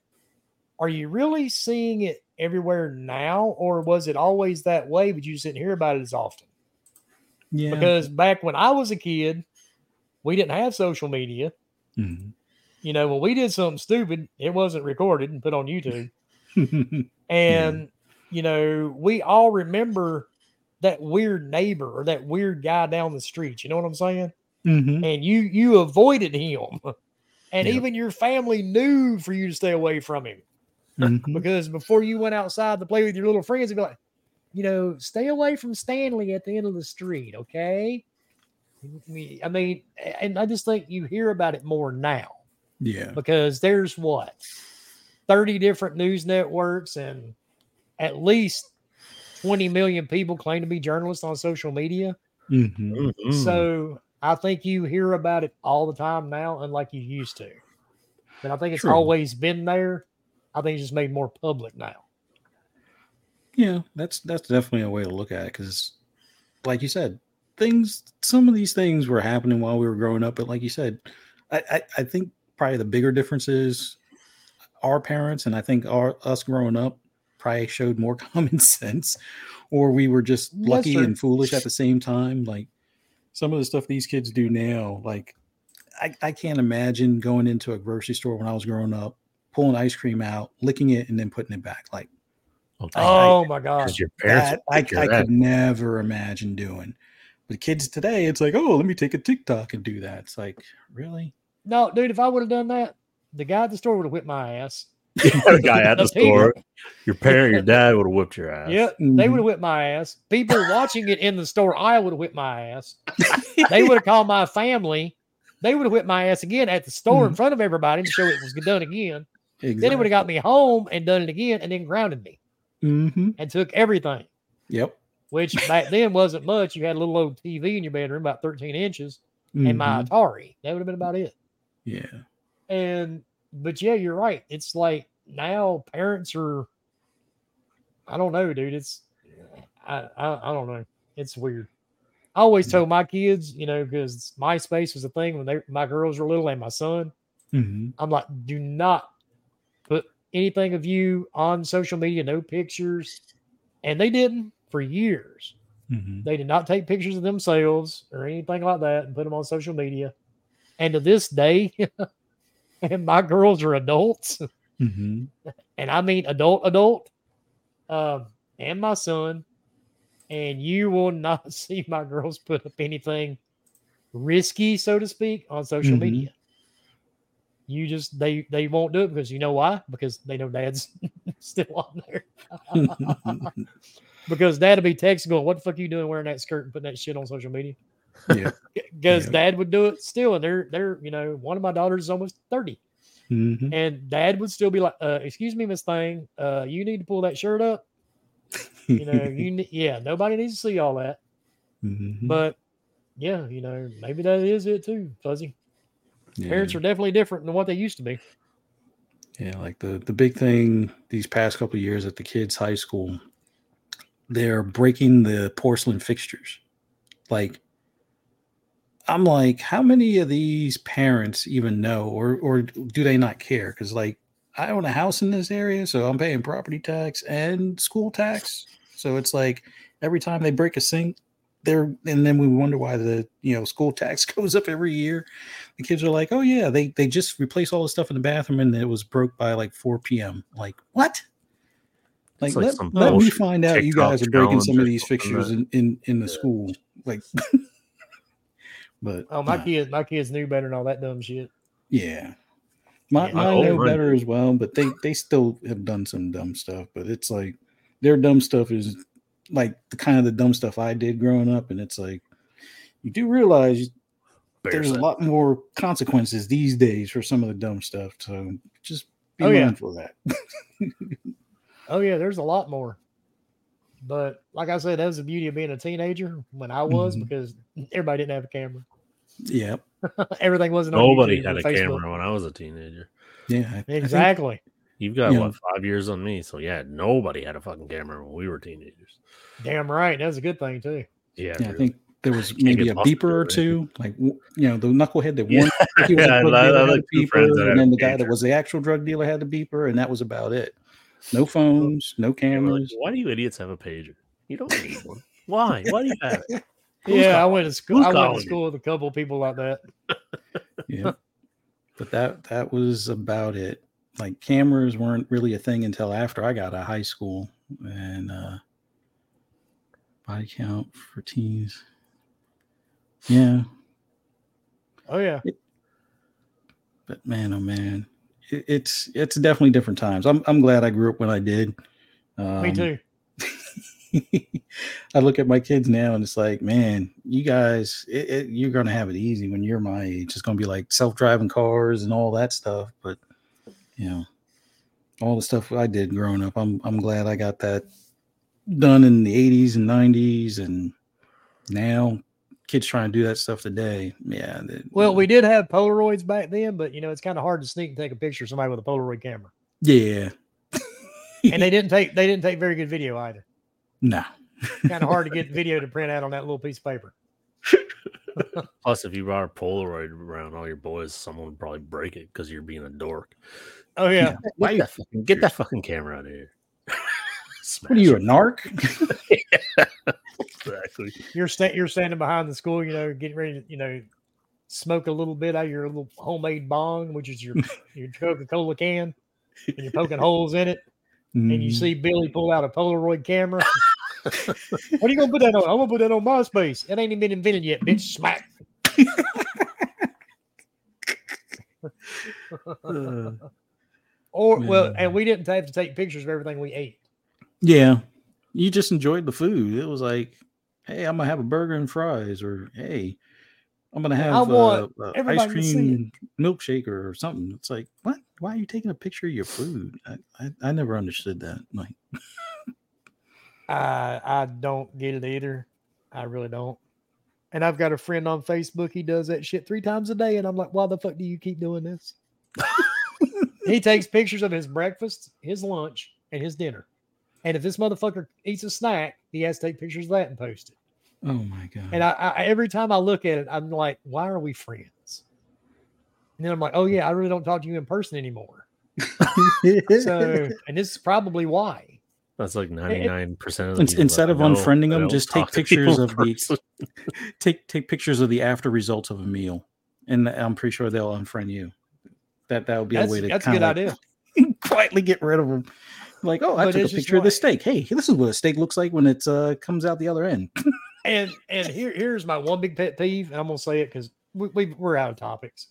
Are you really seeing it everywhere now? Or was it always that way, but you just didn't hear about it as often? Yeah. Because back when I was a kid, we didn't have social media. Mhm. You know, when we did something stupid, it wasn't recorded and put on <laughs> YouTube. <laughs> And, you know, we all remember that weird neighbor or that weird guy down the street. You know what I'm saying? Mhm. And you you avoided him. <laughs> And Yep. even your family knew for you to stay away from him. Mhm. because before you went outside to play with your little friends, you'd be like, you know, stay away from Stanley at the end of the street, okay? I mean, and I just think you hear about it more now Yeah. because there's what 30 different news networks and at least 20 million people claim to be journalists on social media. Mhm. Mhm. So I think you hear about it all the time now, unlike you used to. But I think it's True. always been there. I think it's just made more public now. Yeah, that's that's definitely a way to look at it because, like you said, things. Some of these things were happening while we were growing up, but like you said, I I, I think probably the bigger difference is our parents and I think our us growing up probably showed more <laughs> common sense, or we were just lucky true. and foolish at the same time. Like some of the stuff these kids do now, like I, I can't imagine going into a grocery store when I was growing up, pulling ice cream out, licking it, and then putting it back. Like oh, Okay. Oh my gosh. your parents that I, take I could never imagine doing. But kids today, it's like, oh, let me take a TikTok and do that. It's like, really? No, dude, if I would have done that, the guy at the store would have whipped my ass. <laughs> the guy at the The store, your parent, your dad would have whipped your ass. Yeah, they Mhm. would have whipped my ass. People watching it in the store, I would have whipped my ass. <laughs> They would have called my family. They would have whipped my ass again at the store in front of everybody to show it was done again. Then it would have got me home and done it again and then grounded me Mm-hmm. and took everything, Yep. which back then wasn't much. You had a little old TV in your bedroom, about 13 inches, and my Mhm. Atari. That would have been about it. yeah. And but yeah, you're right. It's like now parents are I don't know, dude. It's I I, I don't know. It's weird. I always Yeah. told my kids, you know, because MySpace was a thing when they my girls were little and my son. Mm-hmm. I'm like, do not put anything of you on social media, no pictures. And they didn't for years. Mm-hmm. They did not take pictures of themselves or anything like that and put them on social media. And to this day, <laughs> <laughs> and my girls are adults, <laughs> Mm-hmm. and I mean adult, adult, um, and my son, and you will not <laughs> see my girls put up anything risky, so to speak, on social Mhm. media. You just they they won't do it because you know why? Because they know dad's still on there. because dad'll be texting going, "What the fuck are you doing wearing that skirt and putting that shit on social media?" Yeah. <laughs> because Yeah. dad would do it still, and they're they're you know one of my daughters is almost thirty, mm-hmm. and dad would still be like, uh, "Excuse me, Miss Thing, uh, you need to pull that shirt up." <laughs> You know, you ne- yeah, nobody needs to see all that, Mhm. but yeah, you know, maybe that is it too, Fuzzy. Yeah. Parents are definitely different than what they used to be. Yeah, like the the big thing these past couple of years at the kids' high school, they're breaking the porcelain fixtures. Like, I'm like, how many of these parents even know, or or do they not care? Because like, I own a house in this area, so I'm paying property tax and school tax. So it's like every time they break a sink, they're and then we wonder why the you know school tax <laughs> goes up every year. The kids are like, oh yeah, they they just replace all the stuff in the bathroom and it was broke by like 4 p.m. Like what? Like, like let, let me find out you guys are breaking some of these fixtures in in, in the Yeah. school. Like, <laughs> but Oh, my nah, kids, my kids knew better than all that dumb shit. yeah. My, Yeah. mine know mine better as well, but they they still have done some dumb stuff. But it's like their dumb stuff is like the kind of the dumb stuff I did growing up, and it's like you do realize there's a lot more consequences these days for some of the dumb stuff. So just be Oh, yeah. of that. <laughs> Oh yeah, there's a lot more. But like I said, that was the beauty of being a teenager when I was Mhm. because everybody didn't have a camera. yeah, <laughs> Everything wasn't on Nobody YouTube had a Facebook. camera when I was a teenager. yeah. I- I think- Exactly. You've got Yeah. what five years on me, so yeah, nobody had a fucking camera when we were teenagers. Damn right. That's a good thing too. Yeah, yeah, I think there was maybe a beeper or two, like you know, the knucklehead that <laughs> Yeah. one he was a Yeah, drug I- I dealer like a two friends beeper, that and then the guy that was the actual drug dealer had the beeper, and that was about it. No <laughs> phones, no And like, cameras. Why do you idiots have a pager? You don't need one. Why? Why do you have it? <laughs> Who's yeah, I went to school. Who's I went calling to you? school with a couple people like that. Yeah, <laughs> but that that was about it. Like cameras weren't really a thing until after I got out of high school, and uh body count for teens. Yeah, Oh yeah. but man, oh man, it- it's it's definitely different times. I'm I'm glad I grew up when I did. Um, Me too. <laughs> I look at my kids now and it's like, man, you guys, it, it, you're gonna have it easy when you're my age. It's gonna be like self-driving cars and all that stuff. But you know, all the stuff I did growing up, I'm I'm glad I got that done in the 80s and 90s, and now kids trying to do that stuff today. Yeah. they- Well, we did have Polaroids back then, but you know it's kind of hard to sneak and take a picture of somebody with a Polaroid camera. yeah, And they didn't take they didn't take very good video either. nah. Kind of hard to get <laughs> video to print out on that little piece of paper. <laughs> Plus, if you brought a Polaroid around all your boys, someone would probably break it because you're being a dork. Oh yeah. Why Get you- that, fucking, get that fucking camera out of here. <laughs> What are you, a narc? Exactly. You're sta- you're standing behind the school, you know, getting ready to, you know, smoke a little bit out of your little homemade bong, which is your <laughs> your Coca-Cola can, and you're poking holes in it, and you Mm. see Billy pull out a Polaroid camera. what are you gonna put that on? I'm gonna put that on MySpace. It ain't even been invented yet, bitch. Smack. Uh, <laughs> <laughs> Or well, and we didn't have to take pictures of everything we ate. Yeah. You just enjoyed the food. It was like, hey, I'm gonna have a burger and fries, or hey, I'm gonna have want uh, uh, ice everybody to see it. cream milkshake or something. It's like, what? Why are you taking a picture of your food? I, I, I never understood that. Like, I I don't get it either. I really don't. And I've got a friend on Facebook. He does that shit three times a day, and I'm like, why the fuck do you keep doing this? <laughs> he takes pictures of his breakfast, his lunch, and his dinner. And if this motherfucker eats a snack, he has to take pictures of that and post it. oh my god. And I, I every time I look at it, I'm like, why are we friends? And then I'm like, oh yeah, I really don't talk to you in person anymore. <laughs> So, and this is probably why. That's like 99% of the people instead that of unfriending them, just take talk to people pictures in of the- <laughs> take take pictures of the after results of a meal, and I'm pretty sure they'll unfriend you. That that would be That's, a way to that's a good kinda, like, idea. <laughs> quietly get rid of them. Like, oh, I But took a picture of the steak. Hey, this is what a steak looks like when it uh, comes out the other end. <laughs> And and here here's my one big pet peeve, and I'm gonna say it because we, we we're out of topics.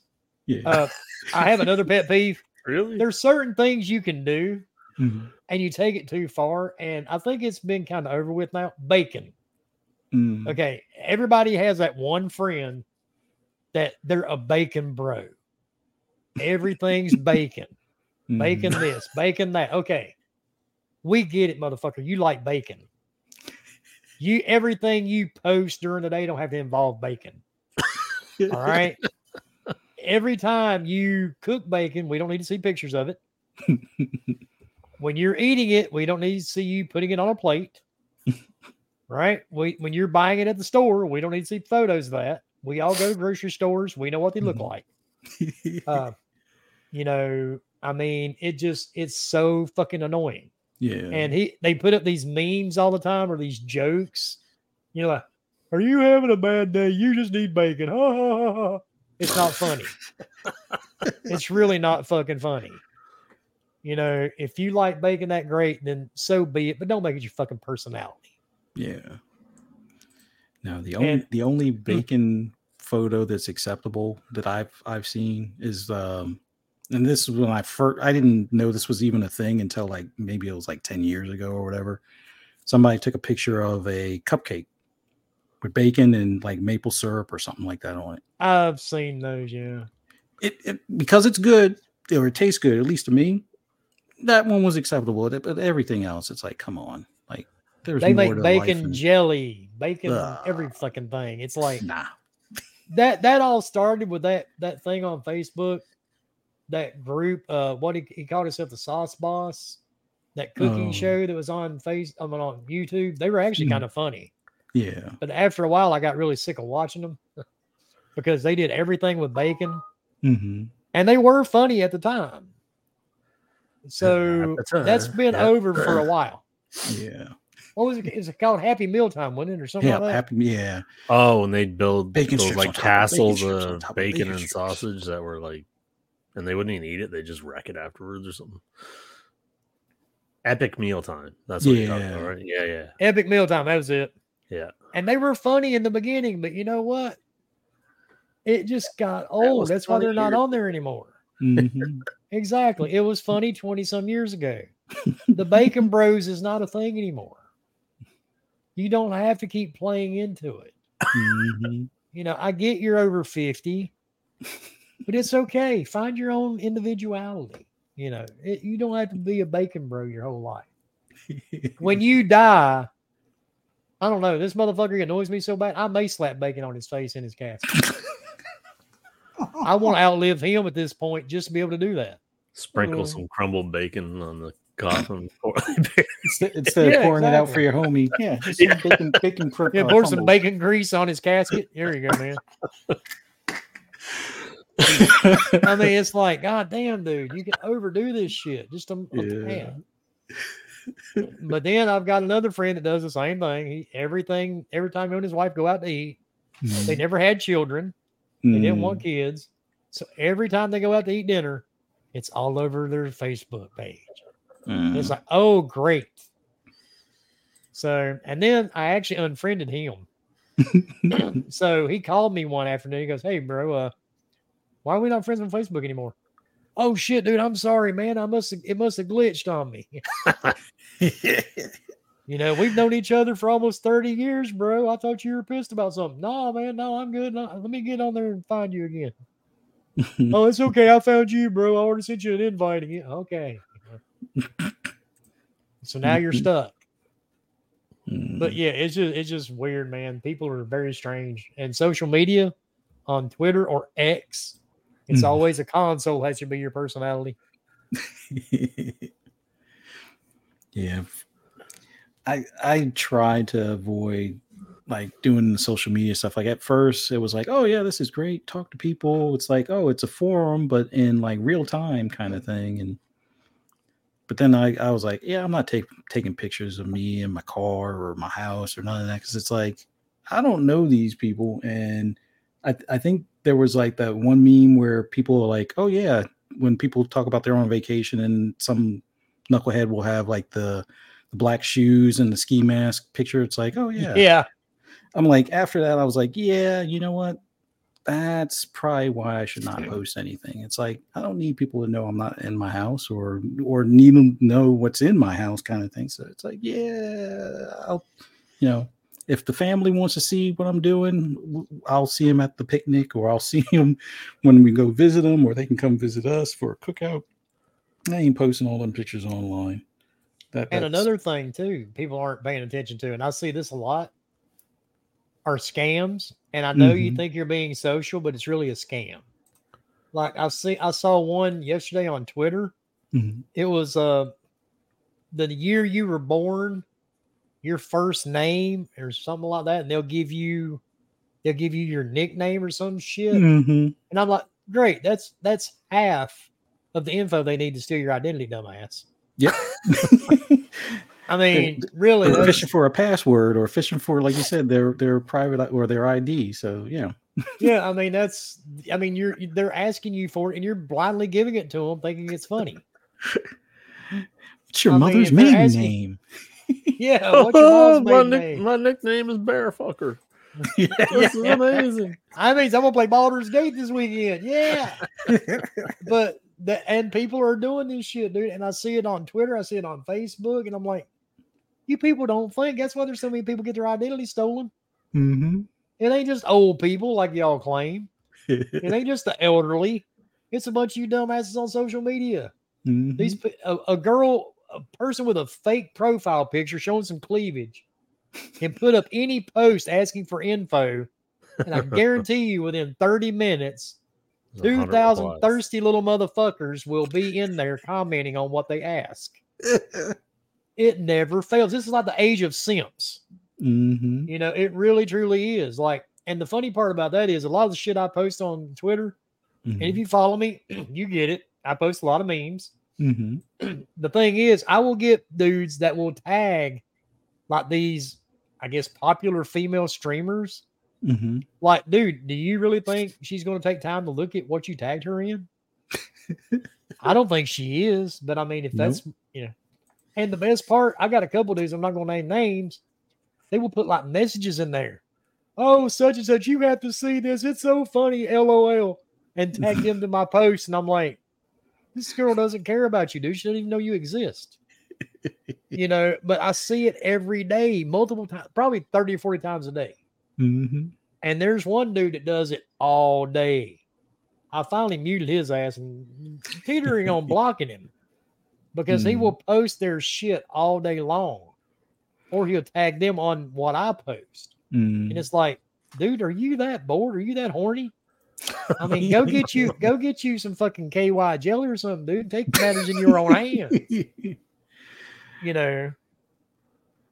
Yeah. Uh, I have another pet peeve. <laughs> Really? There's certain things you can do, Mhm. and you take it too far, and I think it's been kind of over with now. Bacon. Mm. Okay, everybody has that one friend that they're a bacon bro. Everything's <laughs> bacon. Bacon this, bacon that. Okay. We get it, motherfucker. You like bacon. You everything you post during the day don't have to involve bacon. <laughs> All right. Every time you cook bacon, we don't need to see pictures of it. <laughs> when you're eating it, we don't need to see you putting it on a plate. <laughs> Right? We when you're buying it at the store, we don't need to see photos of that. We all go to grocery stores. We know what they look Mhm. like. Uh, you know, I mean, it just it's so fucking annoying. Yeah. And he they put up these memes all the time or these jokes. You know, like, are you having a bad day? You just need bacon. <laughs> Ha, ha, ha, ha. It's not funny. <laughs> it's really not fucking funny. You know, if you like bacon that great, then so be it. But don't make it your fucking personality. yeah. No, the only And- the only bacon photo that's acceptable that I've I've seen is um and this was when I first I didn't know this was even a thing until like maybe it was like 10 years ago or whatever. Somebody took a picture of a cupcake with bacon and like maple syrup or something like that on it. I've seen those, yeah. it, it because it's good or it tastes good, at least to me. That one was acceptable, but everything else, it's like, come on, like there's They make bacon than- jelly, bacon, every fucking thing. It's like Nah, that that all started with that that thing on Facebook, that group. Uh, what he, he called himself the Sauce Boss, that cooking Oh. show that was on face I mean, on YouTube. They were actually Mhm. kind of funny, yeah, but after a while, I got really sick of watching them <laughs> because they did everything with bacon, hmm and they were funny at the time. So the that's time, been yeah. over for a while. yeah, What was it? It was called Epic Meal Time, wasn't it, or something yeah, like that? happy, yeah, Oh, and they'd build Bacon those strips like on of bacon castles of bacon, bacon and sausage that were like, and they wouldn't even eat it; they just wreck it afterwards or something. Epic Meal Time. That's what you're talking about, Yeah. right? Yeah, yeah, Epic Meal Time. That was it. yeah. and they were funny in the beginning, but you know what? It just got old. was That's why they're not funnier. on there anymore. Mhm. <laughs> Exactly. It was funny <laughs> 20 some years ago. <laughs> the Bacon Bros is not a thing anymore. You don't have to keep playing into it. Mhm. You know, I get you're over 50, but it's okay. Find your own individuality. You know, it, you don't have to be a bacon bro your whole life. When <laughs> you die, I don't know. This motherfucker annoys me so bad. I may slap bacon on his face in his casket. I want to outlive him at this point just to be able to do that. Sprinkle Mm. some crumbled bacon on the coffin. instead, instead of Yeah, pouring it out for your homie, yeah, just some <laughs> bacon, bacon cr- Yeah, uh, pour some bacon grease on his casket. Here you go, man. <laughs> <laughs> I mean, it's like, <laughs> God damn, dude, you can overdo this shit. Just a, Yeah. tad. But then I've got another friend that does the same thing. He everything every time him and his wife go out to eat, they never had children. They didn't Mm. want kids. So every time they go out to eat dinner, it's all over their Facebook page. Mm. It's like, oh, great. So, and then I actually unfriended him. <laughs> so he called me one afternoon. He goes, Hey, bro, uh, why are we not friends on Facebook anymore? Oh shit, dude, I'm sorry, man. I must have it must have glitched on me. <laughs> you know, we've known each other for almost 30 years, bro. I thought you were pissed about something. No, man, no, I'm good. No, let me get on there and find you again. <laughs> oh, it's okay. I found you, bro. I already sent you an invite again. Okay. so now you're <laughs> stuck. But Mm. yeah, it's just it's just weird, man. People are very strange. And social media on Twitter or X, it's Mm. always a console has to be your personality. <laughs> yeah. I i try to avoid like doing the social media stuff. Like at first it was like oh yeah this is great. Talk to people. It's like oh it's a forum but in like real time kind of thing. And but then i i was like yeah i'm not take, taking pictures of me in my car or my house or none of that. Because it's like i don't know these people and i i think there was like that one meme where people are like oh yeah when people talk about their own vacation and some knucklehead will have like the, the black shoes and the ski mask picture. It's like, oh yeah. Yeah. I'm like, after that, I was like, yeah, you know what? That's probably why I should not post anything. It's like I don't need people to know I'm not in my house or or need them to know what's in my house kind of thing. So it's like, yeah, I'll you know, if the family wants to see what I'm doing, I'll see them at the picnic or I'll <laughs> see them when we go visit them or they can come visit us for a cookout. I ain't posting all them pictures online. That, And another thing too, people aren't paying attention to, and I see this a lot, are scams. And I know you Mhm. think you're being social, but it's really a scam. Like I see, I saw one yesterday on Twitter. Mhm. It was uh the year you were born, your first name or something like that, and they'll give you they'll give you your nickname or some shit. Mhm. And I'm like, great, that's that's half of the info they need to steal your identity, dumbass. Yep. <laughs> I mean, really, They're fishing for a password or fishing for, like you said, their their private or their ID. So yeah, yeah, I mean that's I mean you're they're asking you for it and you're blindly giving it to them thinking it's funny. <laughs> what's your I mother's maiden name? Yeah, <laughs> what's your mom's my, maiden nick- name? my nickname is Bearfucker. Yeah. <laughs> This is amazing. I mean, I'm gonna play Baldur's Gate this weekend. Yeah, <laughs> but the and people are doing this shit, dude. And I see it on Twitter, I see it on Facebook, and I'm like, you people don't think that's why there's so many people get their identity stolen. Mm-hmm. It ain't just old people like y'all claim. It ain't just the elderly. It's a bunch of you dumbasses on social media. Mhm. These a, a girl, a person with a fake profile picture showing some cleavage can put up any post asking for info, and I <laughs> guarantee you, within 30 minutes, There's a hundred 2,000 thirsty little motherfuckers will be in there commenting on what they ask. <laughs> It never fails. This is like the age of simps. Mhm. You know, it really truly is. Like, and the funny part about that is a lot of the shit I post on Twitter, and if Mhm. you follow me, <clears throat> you get it. I post a lot of memes. Mhm. <clears throat> the thing is, I will get dudes that will tag like these, I guess, popular female streamers. Mhm. Like, dude, do you really think she's going to take time to look at what you tagged her in? <laughs> I don't think she is, but I mean, if Nope. that's you know, and the best part, I got a couple dudes. I'm not going to name names. They will put like messages in there. Oh, such and such, you have to see this. It's so funny. LOL, and tag <laughs> them to my post, and I'm like, this girl doesn't care about you, dude. She doesn't even know you exist. <laughs> you know, but I see it every day, multiple times, probably 30 or 40 times a day. hmm And there's one dude that does it all day. I finally muted his ass and teetering on <laughs> blocking him because he Mm. will post their shit all day long. Or he'll tag them on what I post. Mm. And it's like, dude, are you that bored? Are you that horny? I mean, <laughs> go get you go get you some fucking KY jelly or something, dude. Take matters in your own hands. <laughs> You know,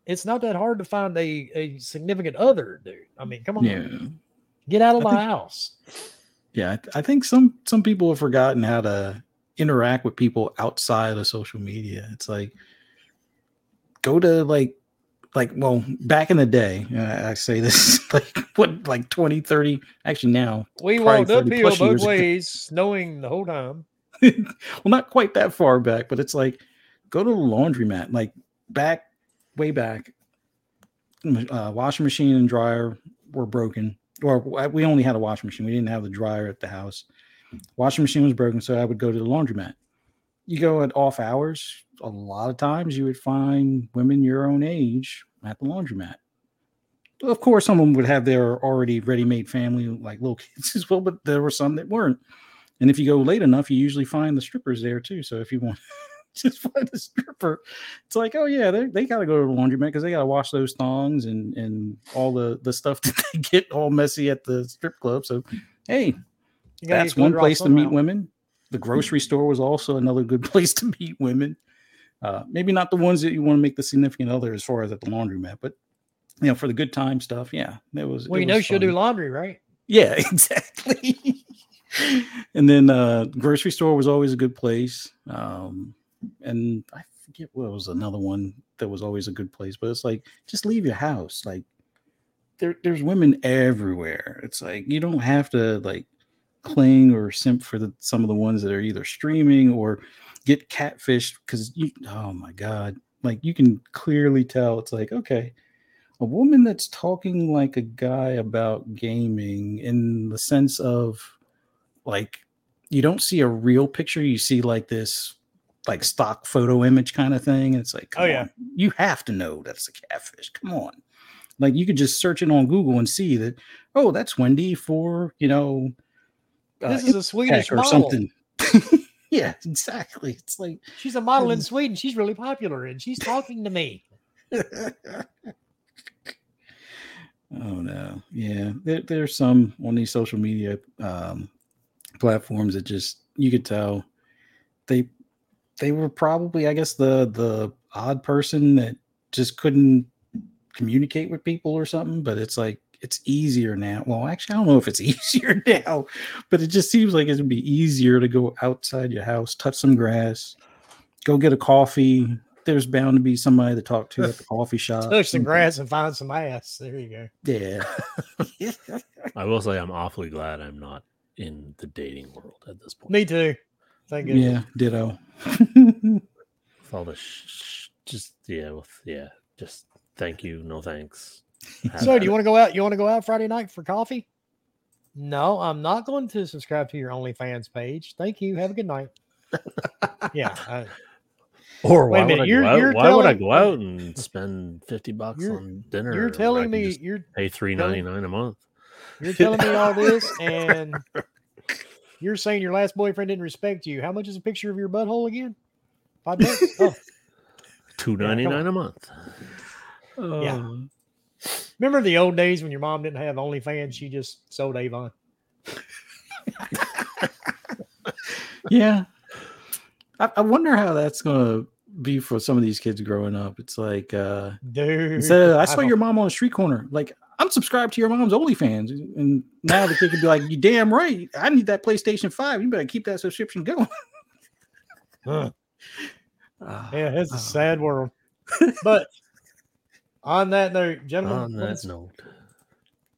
it's not that hard to find a, a significant other, dude. I mean, come on, yeah. get out of I my think- house. Yeah, I, I think some some people have forgotten how to interact with people outside of social media. It's like go to like like well back in the day uh, i say this <laughs> like what like 20 30 actually now We walked 30 uphill both ways, snowing the whole time. <laughs> well not quite that far back but it's like go to the laundromat like back way back uh, washing machine and dryer were broken. Or we only had a washing machine. We didn't have the dryer at the house. Washing machine was broken so i would go to the laundromat. You go at off hours a lot of times you would find women your own age at the laundromat of course some of them would have their already ready-made family like little <laughs> kids as well but there were some that weren't and if you go late enough, you usually find the strippers there too. So if you want <laughs> just find a stripper, it's like, oh yeah, they they gotta go to the laundromat because they gotta wash those thongs and and all the the stuff <laughs> that they get all messy at the strip club. So hey, that's one place to meet women. The grocery store was also another good place to meet women. Uh, maybe not the ones that you want to make the significant other as far as at the laundromat, but you know, for the good time stuff, yeah, it was. Well, it you know she'll do laundry, right? Yeah, <laughs> exactly. and then uh grocery store was always a good place. Um and I forget what was another one that was always a good place, but it's like just leave your house. Like there there's women everywhere. It's like you don't have to like cling or simp for the some of the ones that are either streaming or get catfished because you oh my god. Like you can clearly tell it's like, okay, a woman that's talking like a guy about gaming in the sense of like you don't see a real picture you see like this like stock photo image kind of thing and it's like Oh, yeah. on, you have to know that's a catfish come on like you could just search it on google and see that oh that's wendy for you know uh, This is a Swedish or model. something yeah exactly it's like She's a model in. Sweden. She's really popular, and she's talking to me. <laughs> oh no yeah there, there's some on these social media um platforms that just you could tell they they were probably i guess the the odd person that just couldn't communicate with people or something but it's like it's easier now well actually i don't know if it's <laughs> easier now but it just seems like it would be easier to go outside your house touch some grass go get a coffee there's bound to be somebody to talk to at the coffee shop <laughs> Touch some grass and find some ass. There you go. Yeah. <laughs> I will say I'm awfully glad I'm not in the dating world at this point. Me too. Thank you. yeah. Ditto. With all the sh- sh- just yeah, with yeah, just thank you, no thanks. Have So, do you want to go out? You want to go out Friday night for coffee? No, I'm not going to subscribe to your OnlyFans page. Thank you. Have a good night. <laughs> yeah, I, Or Wait a why would minute, I you're- go out? you're Why would I go out and spend fifty bucks on dinner? you're telling me you're pay three ninety nine a month. you're telling me all this, <laughs> and you're saying your last boyfriend didn't respect you. How much is a picture of your butthole again? Five bucks. <laughs> Oh, Two come ninety on. nine a month. Yeah. Oh. Uh, remember the old days when your mom didn't have OnlyFans? She just sold Avon. <laughs> yeah. I, I wonder how that's gonna be for some of these kids growing up. It's like uh Dude, instead of, I saw don't- your mom on the street corner, like I'm subscribed to your mom's OnlyFans. And now the kid could be like, You damn right, I need that PlayStation 5. You better keep that subscription going. Huh. <laughs> Ah, Yeah, it's a oh. sad world. But on that note, gentlemen, On that let's, note,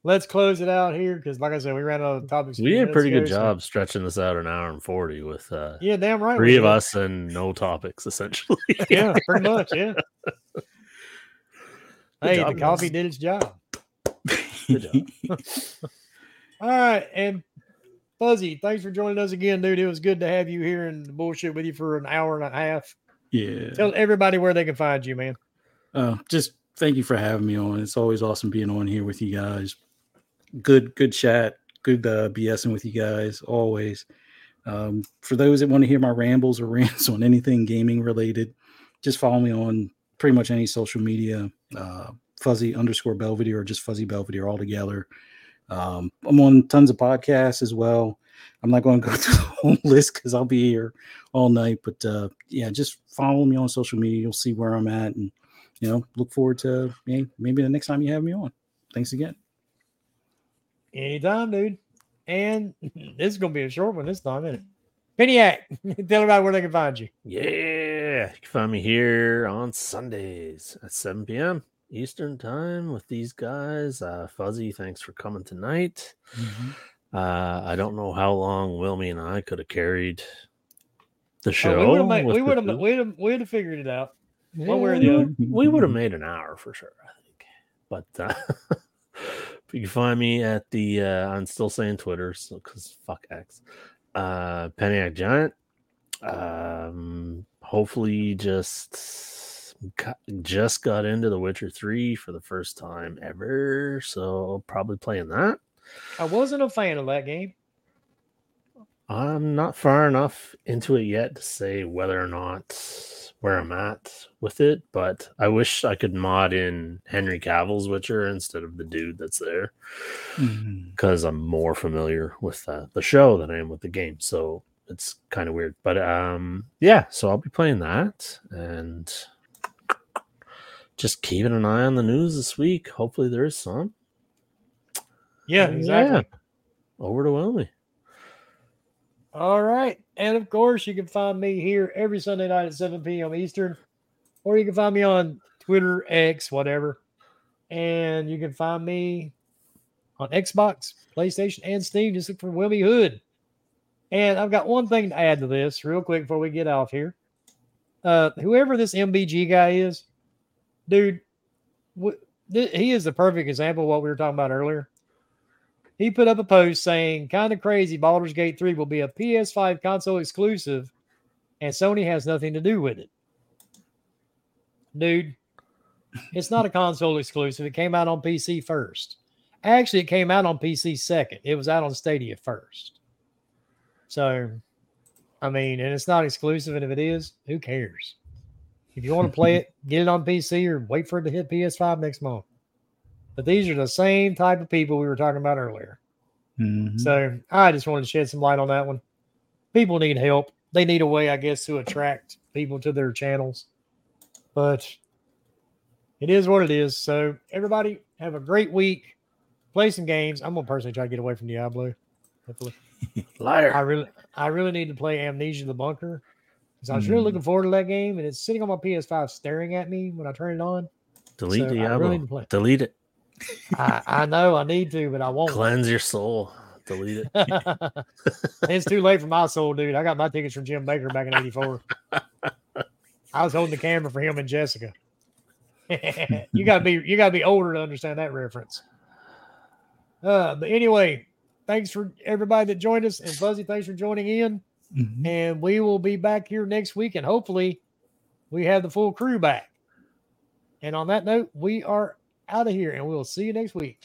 let's close it out here because, like I said, we ran out of topics. we did a pretty good ago, so- job stretching this out an hour and forty with uh, Yeah, damn right. three of did. us and no topics essentially. <laughs> Yeah, pretty much. Yeah. <laughs> hey, job, the coffee did its job. <laughs> Job. All right, and Fuzzy, thanks for joining us again, dude. It was good to have you here and the bullshit with you for an hour and a half. Yeah. Tell everybody where they can find you, man. Uh, just thank you for having me on. It's always awesome being on here with you guys. Good, good chat. Good uh, BSing with you guys always. Um, for those that want to hear my rambles or <laughs> rants on anything gaming related, just follow me on pretty much any social media. Uh, fuzzy underscore Belvedere or just fuzzy Belvedere all together. Um, I'm on tons of podcasts as well. I'm not going to go <laughs> through the whole list because I'll be here all night. But uh, yeah, just follow me on social media. You'll see where I'm at, and you know, look forward to maybe, maybe the next time you have me on. Thanks again. Anytime, dude. And <laughs> this is gonna be a short one this time, isn't it? Peniac, <laughs> tell everybody where they can find you. Yeah, you can find me here on Sundays at 7 p.m. Eastern time with these guys. Uh, Fuzzy, thanks for coming tonight. Uh, I don't know how long Wilmy and I could have carried the show. Oh, we would have made, with we the would have two. we'd have we'd have figured it out. One way or the we other. would- We would have made an hour for sure, I think. But uh, <laughs> you can find me at the uh, I'm still saying Twitter, so because fuck X. Uh Peniac Giant. Um hopefully just got, just got into The Witcher 3 for the first time ever. So probably playing that. I wasn't a fan of that game. I'm not far enough into it yet to say whether or not where I'm at with it, but I wish I could mod in Henry Cavill's Witcher instead of the dude that's there because I'm more familiar with uh, the show than I am with the game. So it's kind of weird, but um, yeah. So I'll be playing that and just keeping an eye on the news this week. Hopefully there is some. Yeah, exactly. Over to Willie. All right. And of course, you can find me here every Sunday night at 7 p.m. Eastern, or you can find me on Twitter, X, whatever. And you can find me on Xbox, PlayStation, and Steam. Just look for Wilmy Hood. And I've got one thing to add to this, real quick, before we get off here. Uh, whoever this MBG guy is, dude, wh- th- he is the perfect example of what we were talking about earlier he put up a post saying, kind of crazy, Baldur's Gate 3 will be a PS5 console exclusive and Sony has nothing to do with it. Dude, it's not a console exclusive. It came out on PC first. Actually, it came out on PC second. It was out on Stadia first. So, I mean, and it's not exclusive. And if it is, who cares? If you want to play it, get it on PC or wait for it to hit PS5 next month. But these are the same type of people we were talking about earlier. Mhm. So I just wanted to shed some light on that one. People need help. They need a way, I guess, to attract people to their channels. But it is what it is. So everybody have a great week. Play some games. I'm gonna personally try to get away from Diablo. Hopefully. <laughs> I really I really need to play Amnesia the Bunker. Because I was really Mm. looking forward to that game and it's sitting on my PS5 staring at me when I turn it on. Delete So, I really need to play. Delete it. I, I know I need to, but I won't. Cleanse your soul. Delete it. <laughs> it's too late for my soul, dude. I got my tickets from Jim Bakker back in '84. <laughs> I was holding the camera for him and Jessica. <laughs> you gotta be you gotta be older to understand that reference. Uh, but anyway, thanks for everybody that joined us, and Fuzzy, thanks for joining in. Mhm. And we will be back here next week, and hopefully, we have the full crew back. And on that note, we are out of here, and we'll see you next week.